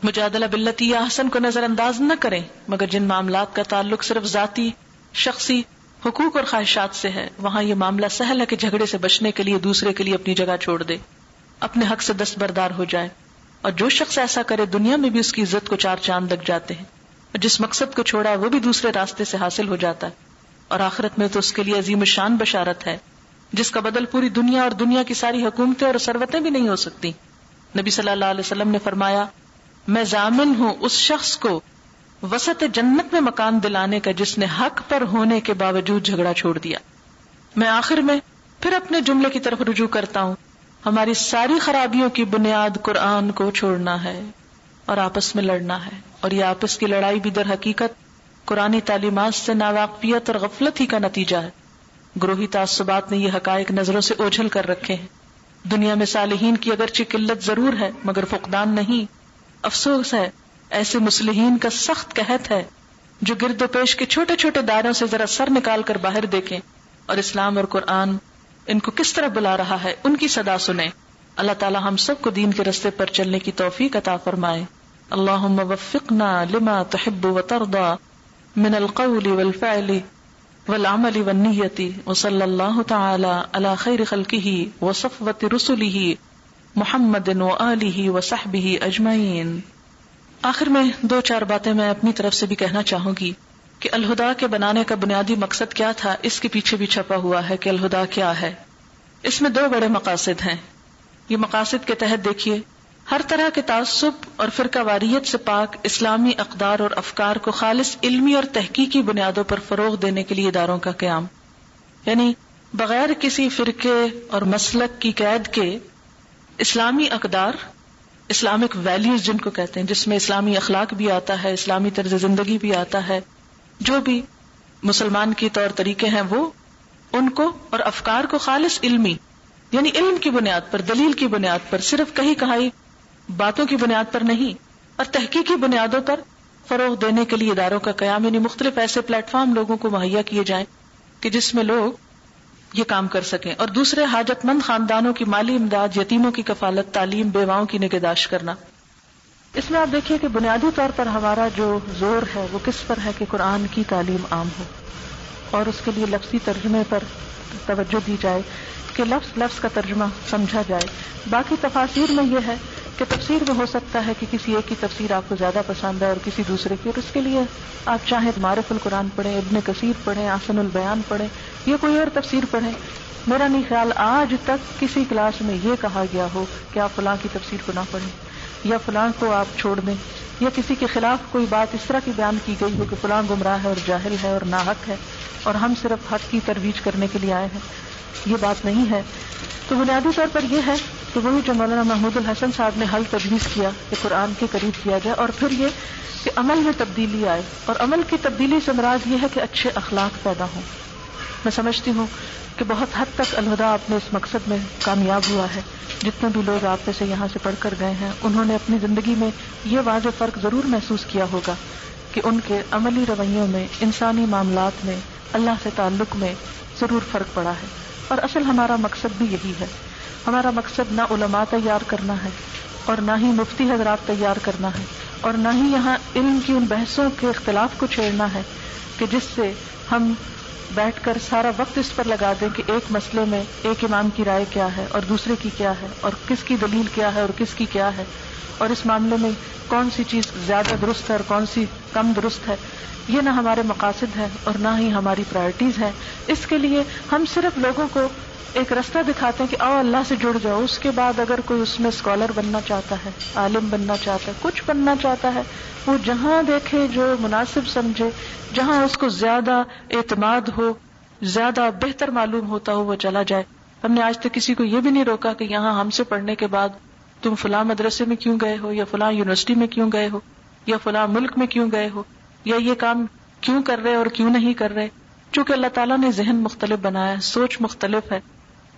مجادلہ بلتی یا حسن کو نظر انداز نہ کریں، مگر جن معاملات کا تعلق صرف ذاتی، شخصی حقوق اور خواہشات سے ہے، وہاں یہ معاملہ سہل ہے کہ جھگڑے سے بچنے کے لیے دوسرے کے لیے اپنی جگہ چھوڑ دے، اپنے حق سے دست بردار ہو جائے۔ اور جو شخص ایسا کرے، دنیا میں بھی اس کی عزت کو چار چاند لگ جاتے ہیں۔ اور جس مقصد کو چھوڑا، وہ بھی دوسرے راستے سے حاصل ہو جاتا ہے۔ اور آخرت میں تو اس کے لیے عظیم شان بشارت ہے، جس کا بدل پوری دنیا اور دنیا کی ساری حکومتیں اور سروتیں بھی نہیں ہو سکتی۔ نبی صلی اللہ علیہ وسلم نے فرمایا، میں ضامن ہوں اس شخص کو وسط جنت میں مکان دلانے کا جس نے حق پر ہونے کے باوجود جھگڑا چھوڑ دیا۔ میں آخر میں پھر اپنے جملے کی طرف رجوع کرتا ہوں، ہماری ساری خرابیوں کی بنیاد قرآن کو چھوڑنا ہے اور آپس میں لڑنا ہے، اور یہ آپس کی لڑائی بھی در حقیقت قرآن تعلیمات سے ناواقفیت اور غفلت ہی کا نتیجہ ہے۔ گروہی تعصبات نے یہ حقائق نظروں سے اوجھل کر رکھے ہیں۔ دنیا میں صالحین کی اگرچہ قلت ضرور ہے، مگر فقدان نہیں۔ افسوس ہے، ایسے مسلحین کا سخت قحط ہے جو گرد و پیش کے چھوٹے چھوٹے داروں سے ذرا سر نکال کر باہر دیکھیں۔ اور اسلام اور قرآن ان کو کس طرح بلا رہا ہے، ان کی صدا سنیں۔ اللہ تعالی ہم سب کو دین کے رستے پر چلنے کی توفیق عطا فرمائے۔ اللہ وفقنا لما تحب و تردا من القول والفعل والعمل والنیتی وصل اللہ تعالی على خیر خلقه وصفوت رسله محمد و علی و اجمعین آخر میں دو چار باتیں میں اپنی طرف سے بھی کہنا چاہوں گی کہ الہدا کے بنانے کا بنیادی مقصد کیا تھا، اس کے پیچھے بھی چھپا ہوا ہے کہ الہدا کیا ہے۔ اس میں دو بڑے مقاصد ہیں۔ یہ مقاصد کے تحت دیکھیے۔ ہر طرح کے تعصب اور فرقہ واریت سے پاک اسلامی اقدار اور افکار کو خالص علمی اور تحقیقی بنیادوں پر فروغ دینے کے لیے اداروں کا قیام۔ یعنی بغیر کسی فرقے اور مسلک کی قید کے اسلامی اقدار، اسلامک ویلیوز جن کو کہتے ہیں، جس میں اسلامی اخلاق بھی آتا ہے، اسلامی طرز زندگی بھی آتا ہے، جو بھی مسلمان کے طور طریقے ہیں، وہ ان کو اور افکار کو خالص علمی یعنی علم کی بنیاد پر، دلیل کی بنیاد پر، صرف کہیں کہائی باتوں کی بنیاد پر نہیں، اور تحقیقی بنیادوں پر فروغ دینے کے لیے اداروں کا قیام یعنی مختلف ایسے پلیٹ فارم لوگوں کو مہیا کیے جائیں کہ جس میں لوگ یہ کام کر سکیں، اور دوسرے حاجت مند خاندانوں کی مالی امداد، یتیموں کی کفالت، تعلیم، بیواؤں کی نگہداشت کرنا۔ اس میں آپ دیکھیے کہ بنیادی طور پر ہمارا جو زور ہے، وہ کس پر ہے کہ قرآن کی تعلیم عام ہو، اور اس کے لیے لفظی ترجمے پر توجہ دی جائے، کہ لفظ لفظ کا ترجمہ سمجھا جائے۔ باقی تفاصیر میں یہ ہے کہ تفسیر میں ہو سکتا ہے کہ کسی ایک کی تفسیر آپ کو زیادہ پسند ہے اور کسی دوسرے کی، اور اس کے لیے آپ چاہیں معرف القرآن پڑھیں، ابن کثیر پڑھیں آسن البیان پڑھیں، یا کوئی اور تفسیر پڑھیں۔ میرا نہیں خیال آج تک کسی کلاس میں یہ کہا گیا ہو کہ آپ فلاں کی تفسیر کو نہ پڑھیں۔ یا فلاں کو آپ چھوڑ دیں، یا کسی کے خلاف کوئی بات اس طرح کی بیان کی گئی ہو کہ فلاں گمراہ ہے اور جاہل ہے اور ناحق ہے اور ہم صرف حق کی ترویج کرنے کے لیے آئے ہیں، یہ بات نہیں ہے۔ تو بنیادی طور پر یہ ہے کہ وہی جو مولانا محمود الحسن صاحب نے حل تجویز کیا کہ قرآن کے قریب کیا جائے اور پھر یہ کہ عمل میں تبدیلی آئے۔ اور عمل کی تبدیلی سے مراد یہ ہے کہ اچھے اخلاق پیدا ہوں۔ میں سمجھتی ہوں کہ بہت حد تک الہدا اپنے اس مقصد میں کامیاب ہوا ہے۔ جتنے بھی لوگ آپ سے یہاں سے پڑھ کر گئے ہیں، انہوں نے اپنی زندگی میں یہ واضح فرق ضرور محسوس کیا ہوگا کہ ان کے عملی رویوں میں، انسانی معاملات میں، اللہ سے تعلق میں ضرور فرق پڑا ہے۔ اور اصل ہمارا مقصد بھی یہی ہے۔ ہمارا مقصد نہ علماء تیار کرنا ہے اور نہ ہی مفتی حضرات تیار کرنا ہے اور نہ ہی یہاں علم کی ان بحثوں کے اختلاف کو چھیڑنا ہے کہ جس سے ہم بیٹھ کر سارا وقت اس پر لگا دیں کہ ایک مسئلے میں ایک امام کی رائے کیا ہے اور دوسرے کی کیا ہے اور کس کی دلیل کیا ہے اور کس کی کیا ہے اور اس معاملے میں کون سی چیز زیادہ درست ہے اور کون سی کم درست ہے، یہ نہ ہمارے مقاصد ہے اور نہ ہی ہماری پرائرٹیز ہے اس کے لیے ہم صرف لوگوں کو ایک رستہ دکھاتے ہیں کہ آؤ اللہ سے جڑ جاؤ۔ اس کے بعد اگر کوئی اس میں اسکالر بننا چاہتا ہے، عالم بننا چاہتا ہے، کچھ بننا چاہتا ہے، وہ جہاں دیکھے جو مناسب سمجھے، جہاں اس کو زیادہ اعتماد ہو، زیادہ بہتر معلوم ہوتا ہو، وہ چلا جائے۔ ہم نے آج تک کسی کو یہ بھی نہیں روکا کہ یہاں ہم سے پڑھنے کے بعد تم فلاں مدرسے میں کیوں گئے ہو یا فلاں یونیورسٹی میں کیوں گئے ہو۔ یا فلاں ملک میں کیوں گئے ہو؟ یا یہ کام کیوں کر رہے اور کیوں نہیں کر رہے؟ چونکہ اللہ تعالیٰ نے ذہن مختلف بنایا سوچ مختلف ہے۔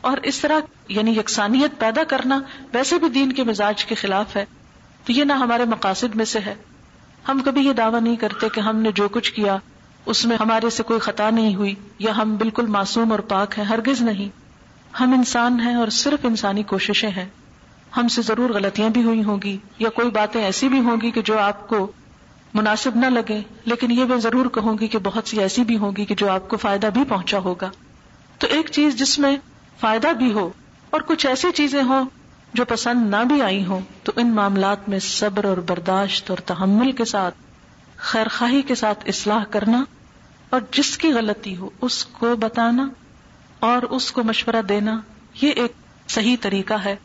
اور اس طرح یعنی یکسانیت پیدا کرنا ویسے بھی دین کے مزاج کے خلاف ہے۔ تو یہ نہ ہمارے مقاصد میں سے ہے۔ ہم کبھی یہ دعویٰ نہیں کرتے کہ ہم نے جو کچھ کیا، اس میں ہمارے سے کوئی خطا نہیں ہوئی یا ہم بالکل معصوم اور پاک ہیں، ہرگز نہیں۔ ہم انسان ہیں اور صرف انسانی کوششیں ہیں۔ ہم سے ضرور غلطیاں بھی ہوئی ہوں گی یا کوئی باتیں ایسی بھی ہوں گی کہ جو آپ کو مناسب نہ لگے لیکن یہ میں ضرور کہوں گی کہ بہت سی ایسی بھی ہوگی کہ جو آپ کو فائدہ بھی پہنچا ہوگا۔ تو ایک چیز جس میں فائدہ بھی ہو اور کچھ ایسی چیزیں ہوں جو پسند نہ بھی آئی ہوں، تو ان معاملات میں صبر اور برداشت اور تحمل کے ساتھ خیر خواہی کے ساتھ اصلاح کرنا اور جس کی غلطی ہو اس کو بتانا اور اس کو مشورہ دینا، یہ ایک صحیح طریقہ ہے۔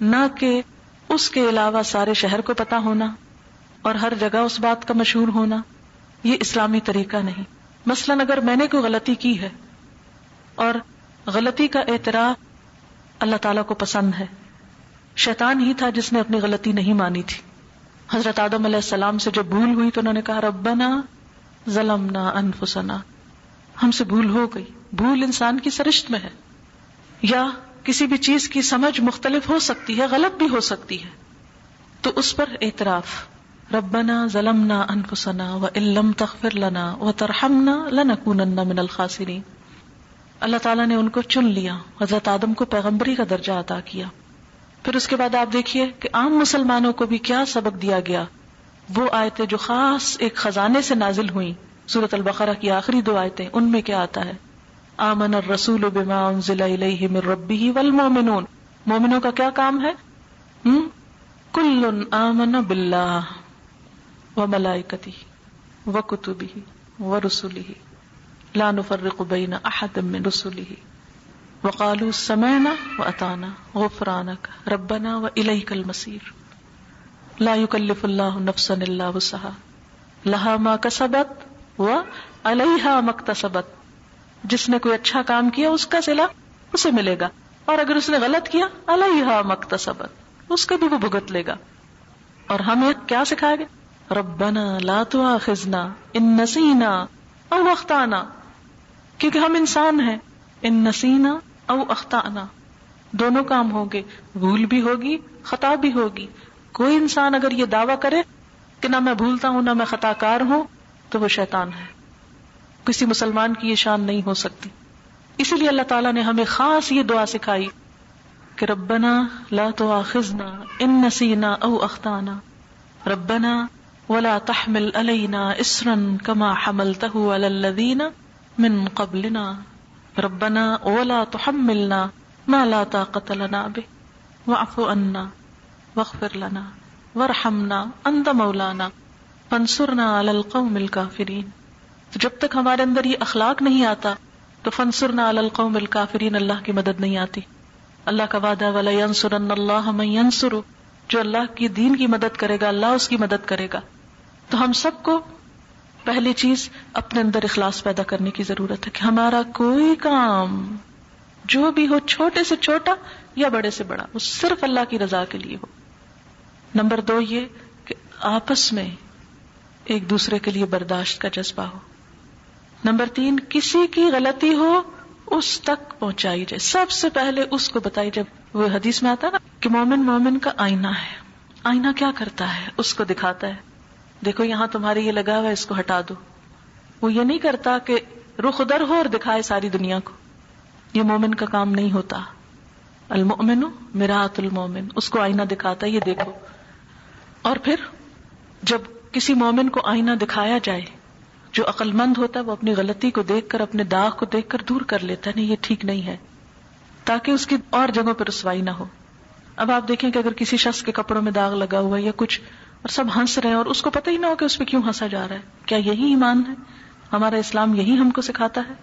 نہ کہ اس کے علاوہ سارے شہر کو پتا ہونا اور ہر جگہ اس بات کا مشہور ہونا، یہ اسلامی طریقہ نہیں۔ مثلاً اگر میں نے کوئی غلطی کی ہے اور غلطی کا اعتراف اللہ تعالی کو پسند ہے، شیطان ہی تھا جس نے اپنی غلطی نہیں مانی تھی۔ حضرت آدم علیہ السلام سے جب بھول ہوئی تو انہوں نے کہا، ربنا ظلمنا انفسنا۔ ہم سے بھول ہو گئی۔ بھول انسان کی سرشت میں ہے۔ یا کسی بھی چیز کی سمجھ مختلف ہو سکتی ہے، غلط بھی ہو سکتی ہے۔ تو اس پر اعتراف۔ ربنا ظلمنا انفسنا و علم تغفر لنا و ترحمنا لنکونن من الخاسرین۔ اللہ تعالیٰ نے ان کو چن لیا۔ حضرت آدم کو پیغمبری کا درجہ عطا کیا۔ پھر اس کے بعد آپ دیکھیے کہ عام مسلمانوں کو بھی کیا سبق دیا گیا۔ وہ آیتیں جو خاص ایک خزانے سے نازل ہوئی سورت البقرہ کی آخری دو آیتیں، ان میں کیا آتا ہے؟ آمن الرسول بما انزل الیہ من ربہ والمومنون مومنوں کا کیا کام ہے؟ کل آمن باللہ و ملائکتی و کتبی و رسولی لا نفرق بین احد من رسولی وقالوا سمعنا واتانا غفرانك ربنا واليك المصير لا يكلف الله نفسا الا وسعها لها ما كسبت وعليها ما اكتسبت جس نے کوئی اچھا کام کیا اس کا صلہ اسے ملے گا اور اگر اس نے غلط کیا اللہ علیہا مکتسبت، اس کا بھی وہ بھگت لے گا۔ اور ہمیں کیا سکھایا گیا؟ ربنا لا تؤاخذنا ان نسینا او اخطانا۔ کیونکہ ہم انسان ہیں۔ ان نسینا او اختانا دونوں کام ہوں گے۔ بھول بھی ہوگی، خطا بھی ہوگی۔ کوئی انسان اگر یہ دعویٰ کرے کہ نہ میں بھولتا ہوں، نہ میں خطا کار ہوں، تو وہ شیطان ہے۔ کسی مسلمان کی یہ شان نہیں ہو سکتی۔ اسی لیے اللہ تعالیٰ نے ہمیں خاص یہ دعا سکھائی کہ ربنا لا تواخذنا ان نسینا او اختانا ربنا ولا تحمل علینا اسرا کما حملته علی الذین من قبلنا۔ ربنا ولا تحملنا ما لا طاقت لنا به۔ واعف عنا واغفر لنا۔ وارحمنا انت مولانا۔ فانصرنا علی القوم الكافرین۔ تو جب تک ہمارے اندر یہ اخلاق نہیں آتا، تو فنسرنا القوم الکافرین، اللہ کی مدد نہیں آتی۔ اللہ کا وعدہ والا ینصرن اللہ من جو اللہ کی دین کی مدد کرے گا، اللہ اس کی مدد کرے گا۔ تو ہم سب کو پہلی چیز اپنے اندر اخلاص پیدا کرنے کی ضرورت ہے کہ ہمارا کوئی کام، جو بھی ہو، چھوٹے سے چھوٹا یا بڑے سے بڑا، وہ صرف اللہ کی رضا کے لیے ہو۔ نمبر دو یہ کہ آپس میں ایک دوسرے کے لیے برداشت کا جذبہ ہو۔ نمبر تین، کسی کی غلطی ہو، اس تک پہنچائی جائے۔ سب سے پہلے اس کو بتائی، جب وہ حدیث میں آتا نا، کہ مومن مومن کا آئینہ ہے۔ آئینہ کیا کرتا ہے؟ اس کو دکھاتا ہے۔ دیکھو، یہاں تمہارے یہ لگا ہوا ہے، اس کو ہٹا دو۔ وہ یہ نہیں کرتا کہ رخ در ہو اور دکھائے ساری دنیا کو۔ یہ مومن کا کام نہیں ہوتا۔ المؤمن میرات المومن اس کو آئینہ دکھاتا ہے، یہ دیکھو۔ اور پھر، جب کسی مومن کو آئینہ دکھایا جائے جو عقل مند ہوتا ہے وہ اپنی غلطی کو دیکھ کر، اپنے داغ کو دیکھ کر دور کر لیتا ہے، نہیں، یہ ٹھیک نہیں ہے، تاکہ اس کی اور جگہوں پہ رسوائی نہ ہو۔ اب آپ دیکھیں کہ اگر کسی شخص کے کپڑوں میں داغ لگا ہوا ہے یا کچھ، اور سب ہنس رہے ہیں اور اس کو پتہ ہی نہ ہو کہ اس پہ کیوں ہنسا جا رہا ہے۔ کیا یہی ایمان ہے؟ ہمارا اسلام یہی ہم کو سکھاتا ہے؟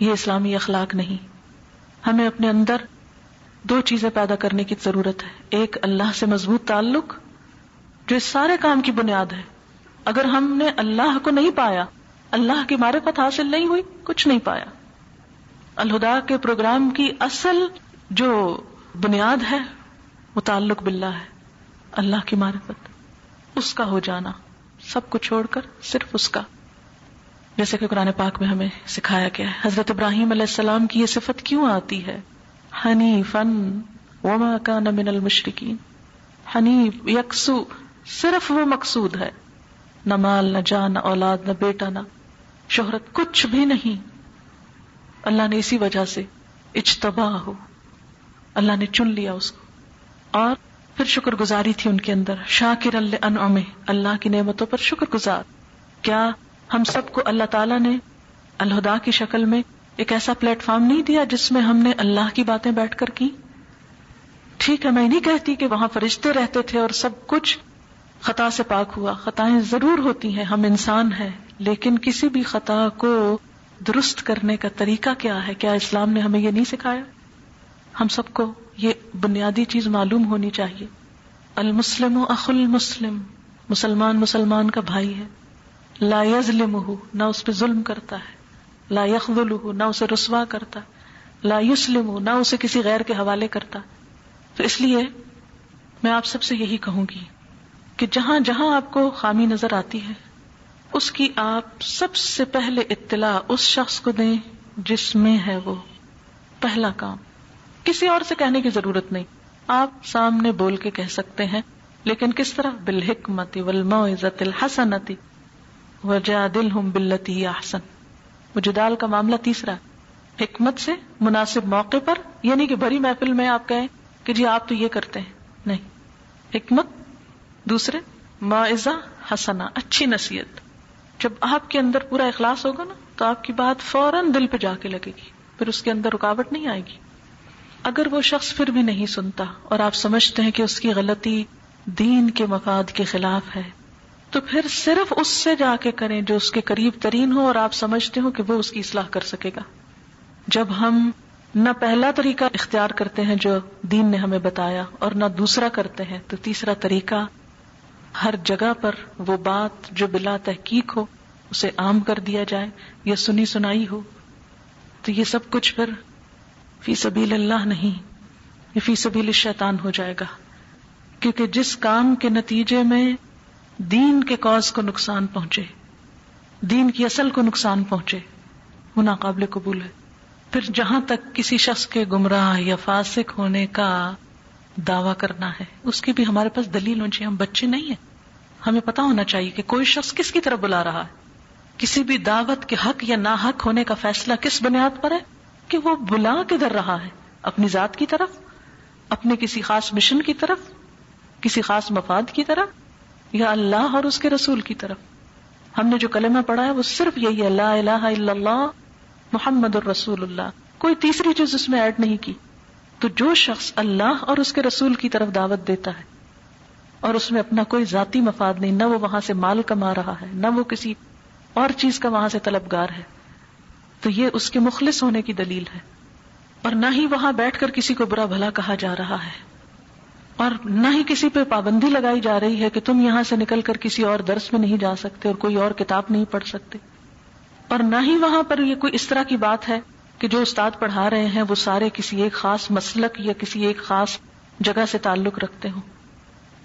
یہ اسلامی اخلاق نہیں۔ ہمیں اپنے اندر دو چیزیں پیدا کرنے کی ضرورت ہے۔ ایک اللہ سے مضبوط تعلق، جو اس سارے کام کی بنیاد ہے۔ اگر ہم نے اللہ کو نہیں پایا، اللہ کی معرفت حاصل نہیں ہوئی، کچھ نہیں پایا۔ الہدا کے پروگرام کی اصل جو بنیاد ہے، وہ تعلق باللہ ہے، اللہ کی معرفت۔ اس کا ہو جانا، سب کو چھوڑ کر صرف اس کا۔ جیسے کہ قرآن پاک میں ہمیں سکھایا گیا ہے، حضرت ابراہیم علیہ السلام کی یہ صفت کیوں آتی ہے؟ ہنی فن وما کا من المشرقین حنیف یکسو، صرف وہ مقصود ہے۔ نہ مال، نہ جان، نہ اولاد، نہ بیٹا، نہ شہرت، کچھ بھی نہیں۔ اللہ نے اسی وجہ سے اجتبا ہو۔ اللہ نے چن لیا اس کو۔ اور پھر شکر گزاری تھی ان کے اندر۔ شاکر اللہ اللہ کی نعمتوں پر شکر گزار کیا ہم سب کو اللہ تعالیٰ نے الہدا کی شکل میں ایک ایسا پلیٹ فارم نہیں دیا جس میں ہم نے اللہ کی باتیں بیٹھ کر کی؟ ٹھیک ہے، میں نہیں کہتی کہ وہاں فرشتے رہتے تھے اور سب کچھ خطا سے پاک ہوا۔ خطائیں ضرور ہوتی ہیں۔ ہم انسان ہیں۔ لیکن کسی بھی خطا کو درست کرنے کا طریقہ کیا ہے؟ کیا اسلام نے ہمیں یہ نہیں سکھایا؟ ہم سب کو یہ بنیادی چیز معلوم ہونی چاہیے۔ المسلم و اخ المسلم۔ مسلمان مسلمان کا بھائی ہے۔ لا یظلم ہو نہ اس پہ ظلم کرتا ہے۔ لا یخل ہو نہ اسے رسوا کرتا۔ لا یسلم نہ اسے کسی غیر کے حوالے کرتا۔ تو اس لیے میں آپ سب سے یہی کہوں گی۔ کہ جہاں جہاں آپ کو خامی نظر آتی ہے، اس کی آپ سب سے پہلے اطلاع اس شخص کو دیں جس میں ہے وہ۔ پہلا کام۔ کسی اور سے کہنے کی ضرورت نہیں۔ آپ سامنے بول کے کہہ سکتے ہیں، لیکن کس طرح؟ بالحکمتی ولما عزت الحسنتی وجا دل ہوں بلتی احسن۔ وہ کا معاملہ تیسرا۔ حکمت سے مناسب موقع پر یعنی کہ بڑی محفل میں آپ کہیں کہ جی آپ تو یہ کرتے ہیں۔ نہیں۔ حکمت دوسرے معذہ حسنا اچھی نصیحت۔ جب آپ کے اندر پورا اخلاص ہوگا نا، تو آپ کی بات فوراً دل پہ جا کے لگے گی، پھر اس کے اندر رکاوٹ نہیں آئے گی۔ اگر وہ شخص پھر بھی نہیں سنتا اور آپ سمجھتے ہیں کہ اس کی غلطی دین کے مفاد کے خلاف ہے، تو پھر صرف اس سے جا کے کریں جو اس کے قریب ترین ہو اور آپ سمجھتے ہو کہ وہ اس کی اصلاح کر سکے گا۔ جب ہم نہ پہلا طریقہ اختیار کرتے ہیں جو دین نے ہمیں بتایا اور نہ دوسرا کرتے ہیں، تو تیسرا طریقہ ہر جگہ پر وہ بات جو بلا تحقیق ہو، اسے عام کر دیا جائے یا سنی سنائی ہو، تو یہ سب کچھ پھر فی سبیل اللہ نہیں، یہ فی سبیل شیطان ہو جائے گا۔ کیونکہ جس کام کے نتیجے میں دین کے کاز کو نقصان پہنچے، دین کی اصل کو نقصان پہنچے، وہ ناقابل قبول ہے۔ پھر جہاں تک کسی شخص کے گمراہ یا فاسق ہونے کا دعوی کرنا ہے۔ اس کی بھی ہمارے پاس دلیل ہونی چاہیے، ہم بچے نہیں ہیں۔ ہمیں پتا ہونا چاہیے کہ کوئی شخص کس کی طرف بلا رہا ہے۔ کسی بھی دعوت کے حق یا نا حق ہونے کا فیصلہ کس بنیاد پر ہے؟ کہ وہ بلا کدھر رہا ہے؟ اپنی ذات کی طرف؟ اپنے کسی خاص مشن کی طرف؟ کسی خاص مفاد کی طرف؟ یا اللہ اور اس کے رسول کی طرف؟ ہم نے جو کلمہ پڑھا ہے، وہ صرف یہی ہے اللہ الہ الا اللہ، محمد الرسول اللہ۔ کوئی تیسری چیز اس میں ایڈ نہیں کی۔ تو جو شخص اللہ اور اس کے رسول کی طرف دعوت دیتا ہے اور اس میں اپنا کوئی ذاتی مفاد نہیں، نہ وہ وہاں سے مال کما رہا ہے، نہ وہ کسی اور چیز کا وہاں سے طلبگار ہے، تو یہ اس کے مخلص ہونے کی دلیل ہے۔ اور نہ ہی وہاں بیٹھ کر کسی کو برا بھلا کہا جا رہا ہے۔ اور نہ ہی کسی پہ پابندی لگائی جا رہی ہے کہ تم یہاں سے نکل کر کسی اور درس میں نہیں جا سکتے اور کوئی اور کتاب نہیں پڑھ سکتے۔ اور نہ ہی وہاں پر یہ کوئی اس طرح کی بات ہے کہ جو استاد پڑھا رہے ہیں وہ سارے کسی ایک خاص مسلک یا کسی ایک خاص جگہ سے تعلق رکھتے ہوں۔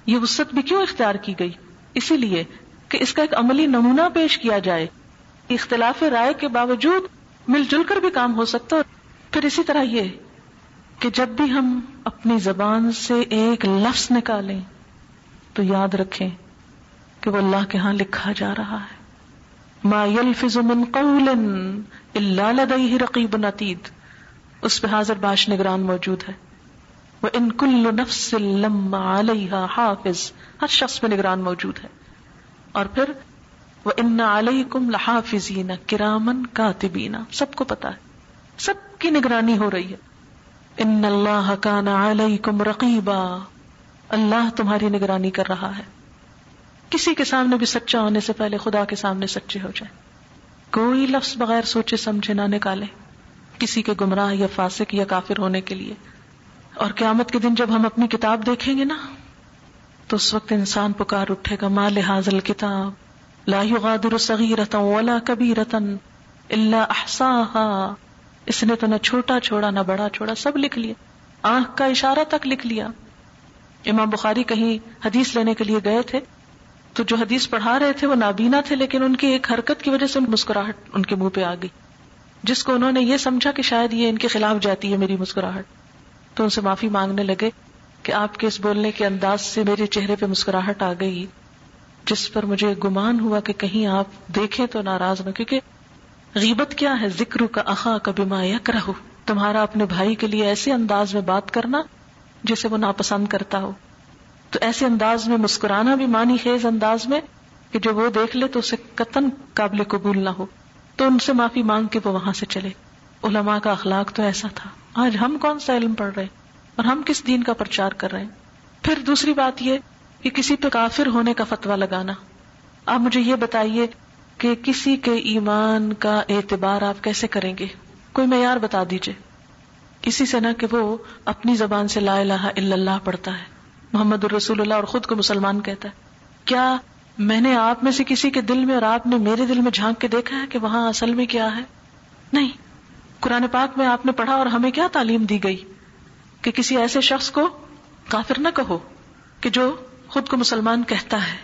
یہ وسط بھی کیوں اختیار کی گئی؟ اسی لیے کہ اس کا ایک عملی نمونہ پیش کیا جائے۔ اختلاف رائے کے باوجود مل جل کر بھی کام ہو سکتا پھر اسی طرح یہ کہ جب بھی ہم اپنی زبان سے ایک لفظ نکالیں، تو یاد رکھیں کہ وہ اللہ کے ہاں لکھا جا رہا ہے۔ ما يلفظ من قول الا لديه رقيب عتيد اس پہ حاضر باش نگران موجود ہے۔ وہ ان کل نفس لما علیہ حافظ، ہر شخص پہ نگران موجود ہے۔ اور پھر وہ ان علیکم لحافظین کرامن کاتبین، سب کو پتا ہے۔ سب کی نگرانی ہو رہی ہے۔ ان اللہ کان علیکم رقیبا، اللہ تمہاری نگرانی کر رہا ہے۔ کسی کے سامنے بھی سچا ہونے سے پہلے خدا کے سامنے سچے ہو جائے کوئی لفظ بغیر سوچے سمجھے نہ نکالے کسی کے گمراہ یا فاسق یا کافر ہونے کے لیے۔ اور قیامت کے دن جب ہم اپنی کتاب دیکھیں گے نا، تو اس وقت انسان پکار اٹھے گا، مال حاضل کتاب لا يغادر صغیرتا ولا کبیرتا الا احصاها اس نے تو نہ چھوٹا چھوڑا، نہ بڑا چھوڑا، سب لکھ لیا۔ آنکھ کا اشارہ تک لکھ لیا۔ امام بخاری کہیں حدیث لینے کے لیے گئے تھے تو جو حدیث پڑھا رہے تھے وہ نابینا تھے، لیکن ان کی ایک حرکت کی وجہ سے مسکراہٹ ان کے منہ پہ آ گئی۔ جس کو انہوں نے یہ سمجھا کہ شاید یہ ان کے خلاف جاتی ہے میری مسکراہٹ۔ تو ان سے معافی مانگنے لگے کہ آپ کے اس بولنے کے انداز سے میرے چہرے پہ مسکراہٹ آ گئی، جس پر مجھے گمان ہوا کہ کہیں آپ دیکھیں تو ناراض نہ، کیونکہ غیبت کیا ہے؟ ذکر کا اخا کبھی ما یک رہو تمہارا اپنے بھائی کے لیے ایسے انداز میں بات کرنا جسے وہ ناپسند کرتا ہو۔ تو ایسے انداز میں مسکرانا بھی مانی خیز انداز میں کہ جو وہ دیکھ لے تو اسے قطن قابل قبول نہ ہو۔ تو ان سے معافی مانگ کے وہ وہاں سے چلے۔ علماء کا اخلاق تو ایسا تھا۔ آج ہم کون سا علم پڑھ رہے اور ہم کس دین کا پرچار کر رہے ہیں؟ پھر دوسری بات یہ کہ کسی پہ کافر ہونے کا فتوا لگانا۔ آپ مجھے یہ بتائیے کہ کسی کے ایمان کا اعتبار آپ کیسے کریں گے؟ کوئی معیار بتا دیجیے کسی سے نہ کہ وہ اپنی زبان سے لا الہ الا اللہ پڑھتا ہے۔ محمد الرسول اللہ اور خود کو مسلمان کہتا ہے۔ کیا میں نے آپ میں سے کسی کے دل میں اور آپ نے میرے دل میں جھانک کے دیکھا ہے کہ وہاں اصل میں کیا ہے؟ نہیں۔ قرآن پاک میں آپ نے پڑھا اور ہمیں کیا تعلیم دی گئی؟ کہ کسی ایسے شخص کو کافر نہ کہو کہ جو خود کو مسلمان کہتا ہے۔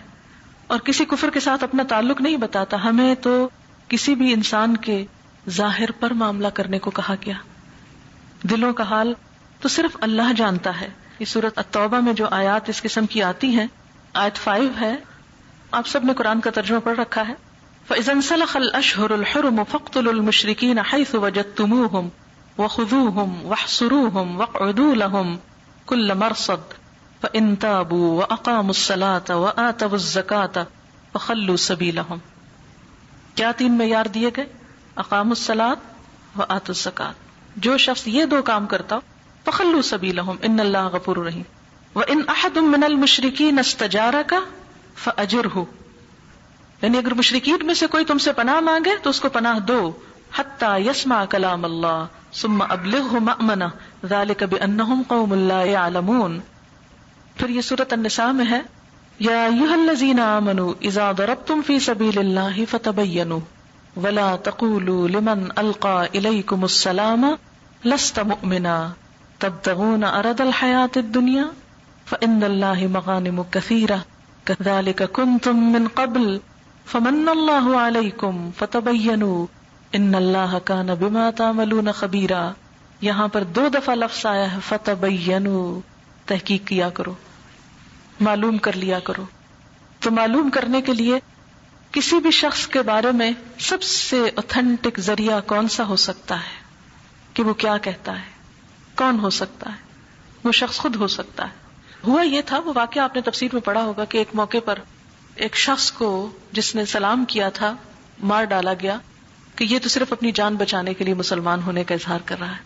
اور کسی کفر کے ساتھ اپنا تعلق نہیں بتاتا۔ ہمیں تو کسی بھی انسان کے ظاہر پر معاملہ کرنے کو کہا گیا۔ دلوں کا حال تو صرف اللہ جانتا ہے۔ یہ صورت التوبہ میں جو آیات اس قسم کی آتی ہیں، آیت فائیو ہے، آپ سب نے قرآن کا ترجمہ پڑھ رکھا ہے۔ فَإِذَا انسَلَخَ الْأَشْهُرُ الْحُرُمُ فَاقْتُلُوا الْمُشْرِكِينَ حَيْثُ وَجَدتُّمُوهُمْ وَخُذُوهُمْ وَاحْصُرُوهُمْ وَاقْعُدُوا لَهُمْ كُلَّ مَرْصَدٍ فَإِن تَابُوا وَأَقَامُوا الصَّلَاةَ وَآتَوُا الزَّكَاةَ فَخَلُّوا سَبِيلَهُمْ۔ کیا تین معیار دیے گئے؟ اقام الصلاۃ و آت الزکات جو شخص یہ دو کام کرتا فخلو سبیلہم، ان اللہ غفور رحیم۔ و ان احد من المشرکین استجارک فاجرہ یعنی اگر مشرکین میں سے کوئی تم سے پناہ مانگے تو اس کو پناہ دو۔ حتی یسمع کلام اللہ ثم ابلغه مأمنہ ذالک بانہم قوم لا يعلمون۔ پھر یہ سورة النساء میں ہے۔ یا ایوہ الذین آمنوا اذا ضربتم فی سبیل اللہ فتبینوا ولا تقولوا لمن القى الیکم السلام لست مؤمنا۔ تبتغون ارد الحیات الدنیا فان اللہ مغانم کثیرہ كذلك كنتم من قبل فمن اللہ علیکم فتبینوا ان اللہ کان بما تعملون خبیرا یہاں پر دو دفعہ لفظ آیا ہے، فتبینوا. تحقیق کیا کرو، معلوم کر لیا کرو. تو معلوم کرنے کے لیے کسی بھی شخص کے بارے میں سب سے اوتھینٹک ذریعہ کون سا ہو سکتا ہے؟ کہ وہ کیا کہتا ہے؟ کون ہو سکتا ہے؟ وہ شخص خود ہو سکتا ہے۔ ہوا یہ تھا، وہ واقعہ آپ نے تفسیر میں پڑھا ہوگا کہ ایک موقع پر ایک شخص کو جس نے سلام کیا تھا، مار ڈالا گیا کہ یہ تو صرف اپنی جان بچانے کے لیے مسلمان ہونے کا اظہار کر رہا ہے۔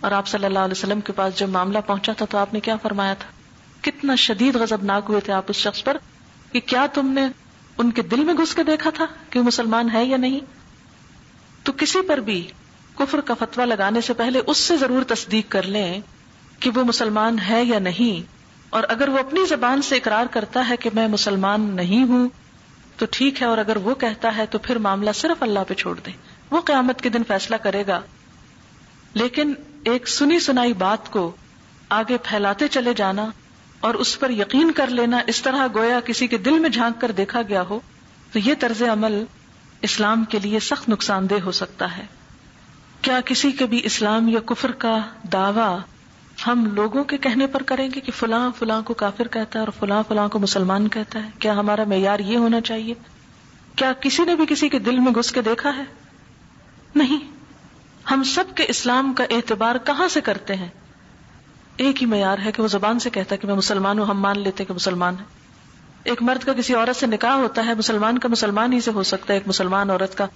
اور آپ صلی اللہ علیہ وسلم کے پاس جب معاملہ پہنچا تھا تو آپ نے کیا فرمایا تھا؟ کتنا شدید غزب ناک ہوئے تھے آپ اس شخص پر کہ کیا تم نے ان کے دل میں گھس کے دیکھا تھا کہ وہ مسلمان ہے یا نہیں؟ تو کسی پر بھی کفر کا فتوا لگانے سے پہلے اس سے ضرور تصدیق کر لیں کہ وہ مسلمان ہے یا نہیں۔ اور اگر وہ اپنی زبان سے اقرار کرتا ہے کہ میں مسلمان نہیں ہوں، تو ٹھیک ہے، اور اگر وہ کہتا ہے تو پھر معاملہ صرف اللہ پہ چھوڑ دیں۔ وہ قیامت کے دن فیصلہ کرے گا۔ لیکن ایک سنی سنائی بات کو آگے پھیلاتے چلے جانا اور اس پر یقین کر لینا، اس طرح گویا کسی کے دل میں جھانک کر دیکھا گیا ہو، تو یہ طرز عمل اسلام کے لیے سخت نقصان دہ ہو سکتا ہے۔ کیا کسی کے بھی اسلام یا کفر کا دعوی ہم لوگوں کے کہنے پر کریں گے کہ فلاں فلاں کو کافر کہتا ہے اور فلاں فلاں کو مسلمان کہتا ہے؟ کیا ہمارا معیار یہ ہونا چاہیے؟ کیا کسی نے بھی کسی کے دل میں گھس کے دیکھا ہے؟ نہیں۔ ہم سب کے اسلام کا اعتبار کہاں سے کرتے ہیں؟ ایک ہی معیار ہے کہ وہ زبان سے کہتا ہے کہ میں مسلمان ہوں، ہم مان لیتے کہ مسلمان ہے ایک مرد کا کسی عورت سے نکاح ہوتا ہے، مسلمان کا مسلمان ہی سے ہو سکتا ہے، ایک مسلمان عورت کا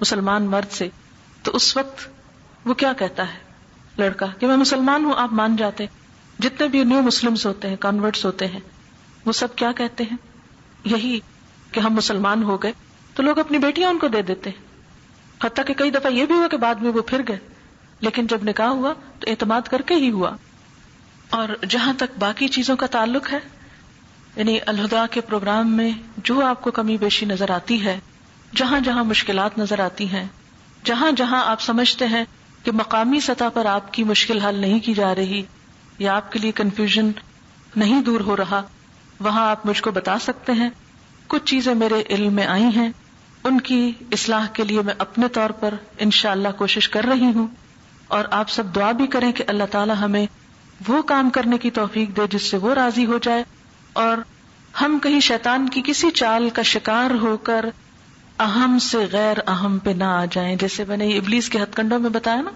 مسلمان مرد سے۔ تو اس وقت وہ کیا کہتا ہے لڑکا کہ میں مسلمان ہوں، آپ مان جاتے جتنے بھی نیو مسلم ہوتے ہیں کانورٹس ہوتے ہیں، وہ سب کیا کہتے ہیں؟ یہی کہ ہم مسلمان ہو گئے تو لوگ اپنی بیٹیاں ان کو دے دیتے حتیٰ کہ کئی دفعہ یہ بھی ہوا کہ بعد میں وہ پھر گئے۔ لیکن جب نکاح ہوا تو اعتماد کر کے ہی ہوا۔ اور جہاں تک باقی چیزوں کا تعلق ہے یعنی الہدا کے پروگرام میں جو آپ کو کمی بیشی نظر آتی ہے، جہاں جہاں مشکلات نظر آتی ہیں جہاں جہاں آپ سمجھتے ہیں کہ مقامی سطح پر آپ کی مشکل حل نہیں کی جا رہی یا آپ کے لیے کنفیوژن نہیں دور ہو رہا، وہاں آپ مجھ کو بتا سکتے ہیں۔ کچھ چیزیں میرے علم میں آئی ہیں۔ ان کی اصلاح کے لیے میں اپنے طور پر انشاءاللہ اللہ کوشش کر رہی ہوں۔ اور آپ سب دعا بھی کریں کہ اللہ تعالیٰ ہمیں وہ کام کرنے کی توفیق دے جس سے وہ راضی ہو جائے۔ اور ہم کہیں شیطان کی کسی چال کا شکار ہو کر اہم سے غیر اہم پہ نہ آ جائیں، جیسے میں نے ابلیس کے ہتھ کنڈوں میں بتایا نا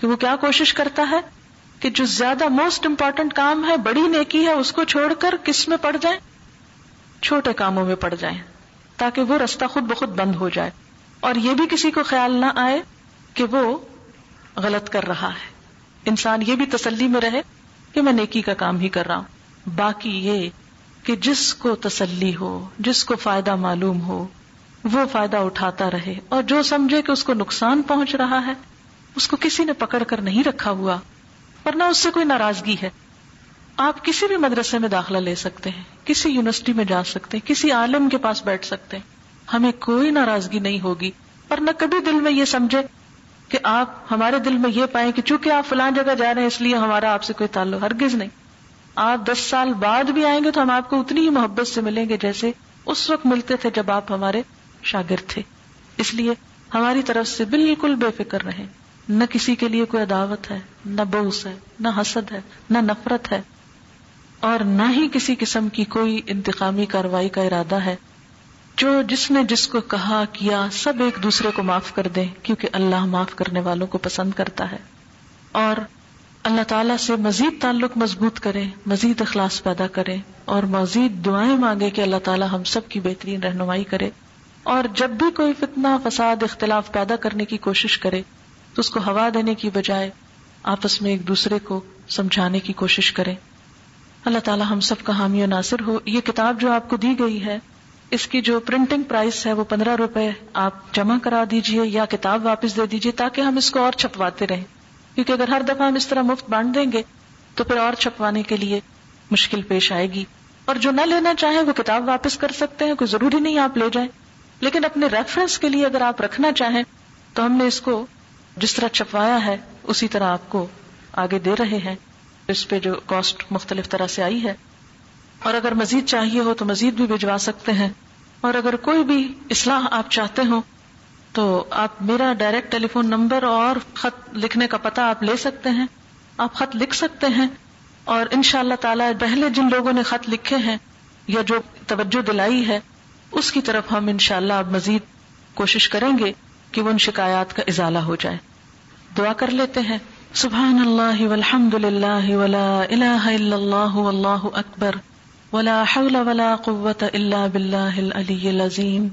کہ وہ کیا کوشش کرتا ہے کہ جو زیادہ موسٹ امپورٹینٹ کام ہے، بڑی نیکی ہے، اس کو چھوڑ کر کس میں پڑ جائیں؟ چھوٹے کاموں میں پڑ جائیں، تاکہ وہ رستہ خود بخود بند ہو جائے۔ اور یہ بھی کسی کو خیال نہ آئے کہ وہ غلط کر رہا ہے۔ انسان یہ بھی تسلی میں رہے کہ میں نیکی کا کام ہی کر رہا ہوں۔ باقی یہ کہ جس کو تسلی ہو، جس کو فائدہ معلوم ہو وہ فائدہ اٹھاتا رہے اور جو سمجھے کہ اس کو نقصان پہنچ رہا ہے، اس کو کسی نے پکڑ کر نہیں رکھا ہوا اور نہ اس سے کوئی ناراضگی ہے۔ آپ کسی بھی مدرسے میں داخلہ لے سکتے ہیں، کسی یونیورسٹی میں جا سکتے ہیں، کسی عالم کے پاس بیٹھ سکتے ہیں۔ ہمیں کوئی ناراضگی نہیں ہوگی اور نہ کبھی دل میں یہ سمجھے کہ آپ ہمارے دل میں یہ پائیں کہ چونکہ آپ فلان جگہ جا رہے ہیں، اس لیے ہمارا آپ سے کوئی تعلق ہرگز نہیں۔ آپ دس سال بعد بھی آئیں گے تو ہم آپ کو اتنی ہی محبت سے ملیں گے جیسے اس وقت ملتے تھے جب آپ ہمارے شاگرد تھے۔ اس لیے ہماری طرف سے بالکل بے فکر رہے نہ کسی کے لیے کوئی عداوت ہے، نہ بوس ہے، نہ حسد ہے، نہ نفرت ہے۔ اور نہ ہی کسی قسم کی کوئی انتقامی کاروائی کا ارادہ ہے۔ جو جس نے جس کو کہا، کیا، سب ایک دوسرے کو معاف کر دیں، کیونکہ اللہ معاف کرنے والوں کو پسند کرتا ہے۔ اور اللہ تعالیٰ سے مزید تعلق مضبوط کرے مزید اخلاص پیدا کرے اور مزید دعائیں مانگے کہ اللہ تعالیٰ ہم سب کی بہترین رہنمائی کرے۔ اور جب بھی کوئی فتنہ، فساد، اختلاف پیدا کرنے کی کوشش کرے، تو اس کو ہوا دینے کی بجائے آپس میں ایک دوسرے کو سمجھانے کی کوشش کریں اللہ تعالی ہم سب کا حامی و ناصر ہو۔ یہ کتاب جو آپ کو دی گئی ہے، اس کی جو پرنٹنگ پرائس ہے، وہ پندرہ روپے آپ جمع کرا دیجیے یا کتاب واپس دے دیجیے تاکہ ہم اس کو اور چھپواتے رہیں۔ کیونکہ اگر ہر دفعہ ہم اس طرح مفت بانٹ دیں گے، تو پھر اور چھپوانے کے لیے مشکل پیش آئے گی۔ اور جو نہ لینا چاہیں، وہ کتاب واپس کر سکتے ہیں، کوئی ضروری نہیں آپ لے جائیں۔ لیکن اپنے ریفرنس کے لیے اگر آپ رکھنا چاہیں تو ہم نے اس کو جس طرح چھپوایا ہے، اسی طرح آپ کو آگے دے رہے ہیں۔ اس پہ جو کاسٹ مختلف طرح سے آئی ہے۔ اور اگر مزید چاہیے ہو تو مزید بھی بھجوا سکتے ہیں۔ اور اگر کوئی بھی اصلاح آپ چاہتے ہو تو آپ میرا ڈائریکٹ ٹیلی فون نمبر اور خط لکھنے کا پتہ آپ لے سکتے ہیں۔ آپ خط لکھ سکتے ہیں۔ اور ان شاء اللہ تعالی پہلے جن لوگوں نے خط لکھے ہیں یا جو توجہ دلائی ہے اس کی طرف ہم ان شاء اللہ اب مزید کوشش کریں گے کہ وہ ان شکایات کا ازالہ ہو جائے۔ دعا کر لیتے ہیں۔ سبحان اللہ والحمد للہ ولا الہ الا اللہ واللہ اکبر ولا حول ولا قوة الا باللہ العلی العظیم۔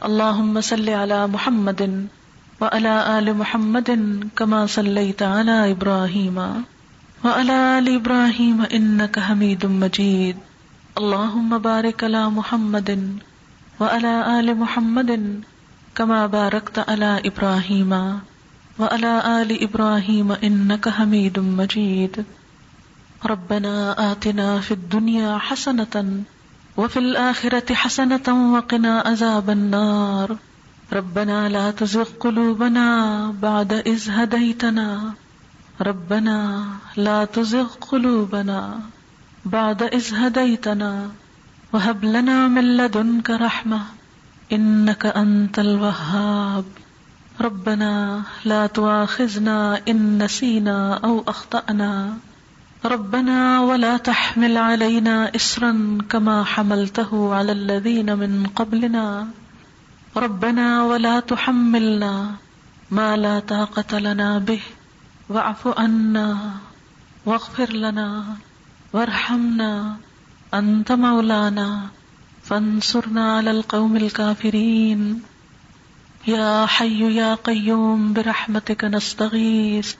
اللہم صلی علی محمد وعلى آل محمد كما صليت على إبراهيم وعلى آل إبراهيم إنك حميد مجيد اللهم بارك على محمد وعلى آل محمد كما باركت على إبراهيم وعلى آل إبراهيم إنك حميد مجيد ربنا آتنا في الدنيا حسنة وفي الآخرة حسنة وقنا عذاب النار. ربنا لا تزغ قلوبنا بعد إذ هديتنا ربنا لا تزغ قلوبنا بعد إذ هديتنا وهب لنا من لدنك رحمة إنك أنت الوهاب. ربنا لا تواخذنا إن نسينا أو أخطأنا. ربنا ولا تحمل علينا إسرا كما حملته على الذين من قبلنا. ربنا ولا تحملنا ما لا طاقة لنا به. واعف عنا واغفر لنا. وارحمنا أنت مولانا فانصرنا على القوم الكافرين. يا حي يا قيوم، برحمتك نستغيث.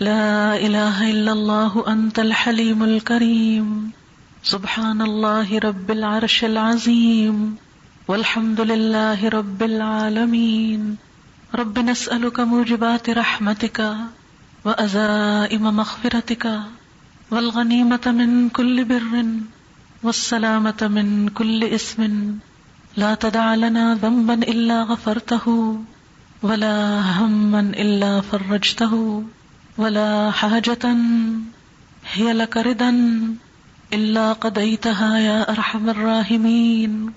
لا إله إلا الله، أنت الحليم الكريم. سبحان الله رب العرش العظيم. والحمد لله رب العالمين. رب نسألك موجبات رحمتك وأزائم مغفرتك. والغنيمة من كل بر والسلامة من كل اسم لا تدع لنا ذنبا إلا غفرته ولا هما إلا فرجته ولا حاجة هي لك ردا إلا قضيتها يا أرحم الراحمين.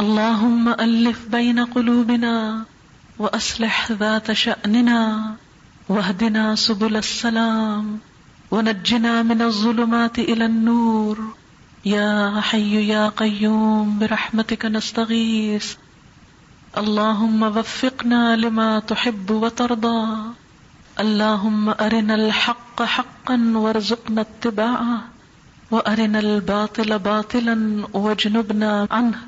اللهم ألف بين قلوبنا وأصلح ذات شأننا واهدنا سبل السلام. ونجنا من الظلمات إلى النور. يا حي يا قيوم، برحمتك نستغيث. اللهم وفقنا لما تحب وترضى. اللهم أرنا الحق حقا وارزقنا اتباعه. وأرنا الباطل باطلا واجنبنا عنه.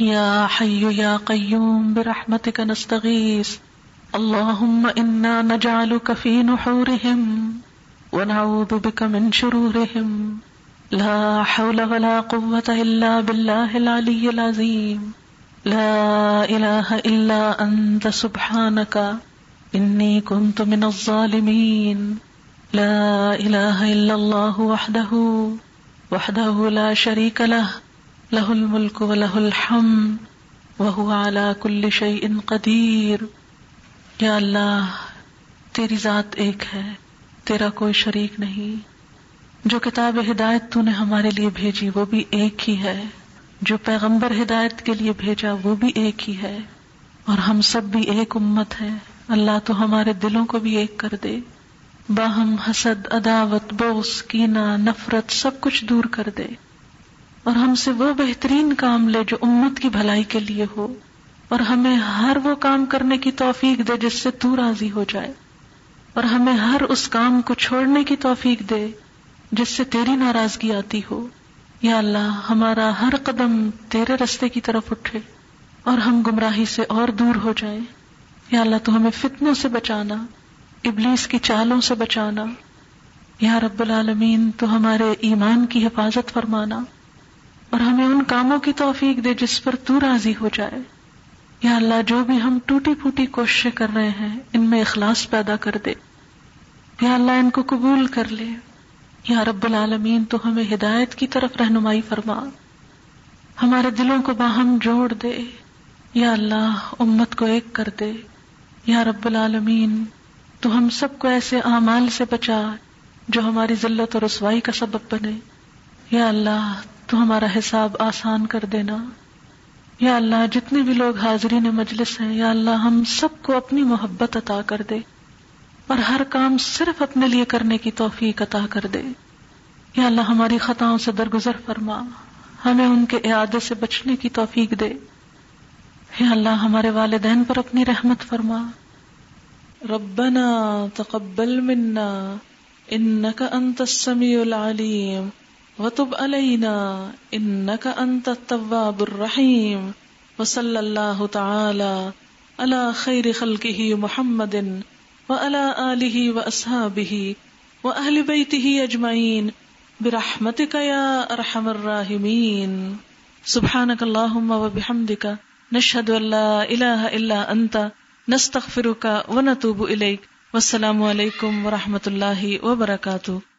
يا حي يا قيوم، برحمتك نستغيث. اللهم إنا نجعلك في نحورهم. ونعوذ بك من شرورهم. لا حول ولا قوة إلا بالله العلي العظيم. لا إله إلا أنت سبحانك. إني كنت من الظالمين. لا إله إلا الله وحده. وحده لا شريك له. لہ الملک و لہ الحم وہ اعلی کل شعی ان قدیر یا اللہ تیری ذات ایک ہے۔ تیرا کوئی شریک نہیں۔ جو کتاب ہدایت تو نے ہمارے لیے بھیجی وہ بھی ایک ہی ہے۔ جو پیغمبر ہدایت کے لیے بھیجا وہ بھی ایک ہی ہے۔ اور ہم سب بھی ایک امت ہے اللہ تو ہمارے دلوں کو بھی ایک کر دے۔ باہم حسد، عداوت بوس کینا نفرت سب کچھ دور کر دے۔ اور ہم سے وہ بہترین کام لے جو امت کی بھلائی کے لیے ہو۔ اور ہمیں ہر وہ کام کرنے کی توفیق دے جس سے تو راضی ہو جائے۔ اور ہمیں ہر اس کام کو چھوڑنے کی توفیق دے جس سے تیری ناراضگی آتی ہو۔ یا اللہ، ہمارا ہر قدم تیرے رستے کی طرف اٹھے اور ہم گمراہی سے اور دور ہو جائیں۔ یا اللہ، تو ہمیں فتنوں سے بچانا، ابلیس کی چالوں سے بچانا۔ یا رب العالمین، تو ہمارے ایمان کی حفاظت فرمانا اور ہمیں ان کاموں کی توفیق دے جس پر تو راضی ہو جائے۔ یا اللہ جو بھی ہم ٹوٹی پھوٹی کوششیں کر رہے ہیں، ان میں اخلاص پیدا کر دے۔ یا اللہ ان کو قبول کر لے۔ یا رب العالمین، تو ہمیں ہدایت کی طرف رہنمائی فرما۔ ہمارے دلوں کو باہم جوڑ دے۔ یا اللہ، امت کو ایک کر دے۔ یا رب العالمین، تو ہم سب کو ایسے اعمال سے بچا جو ہماری ذلت اور رسوائی کا سبب بنے۔ یا اللہ، تو ہمارا حساب آسان کر دینا۔ یا اللہ جتنے بھی لوگ حاضرین مجلس ہیں، یا اللہ ہم سب کو اپنی محبت عطا کر دے اور ہر کام صرف اپنے لیے کرنے کی توفیق عطا کر دے۔ یا اللہ ہماری خطاؤں سے درگزر فرما، ہمیں ان کے اعادے سے بچنے کی توفیق دے۔ یا اللہ ہمارے والدین پر اپنی رحمت فرما۔ ربنا تقبل منا انك انت السميع العليم وتب علينا انك انت التواب الرحيم وصلى الله تعالى على خير خلقه محمد وعلى آله وأصحابه وأهل بيته أجمعين برحمتك يا أرحم الراحمين. سبحانك اللهم وبحمدك نشهد أن لا إله إلا أنت نستغفرك ونتوب إليك. والسلام عليكم ورحمة الله وبركاته.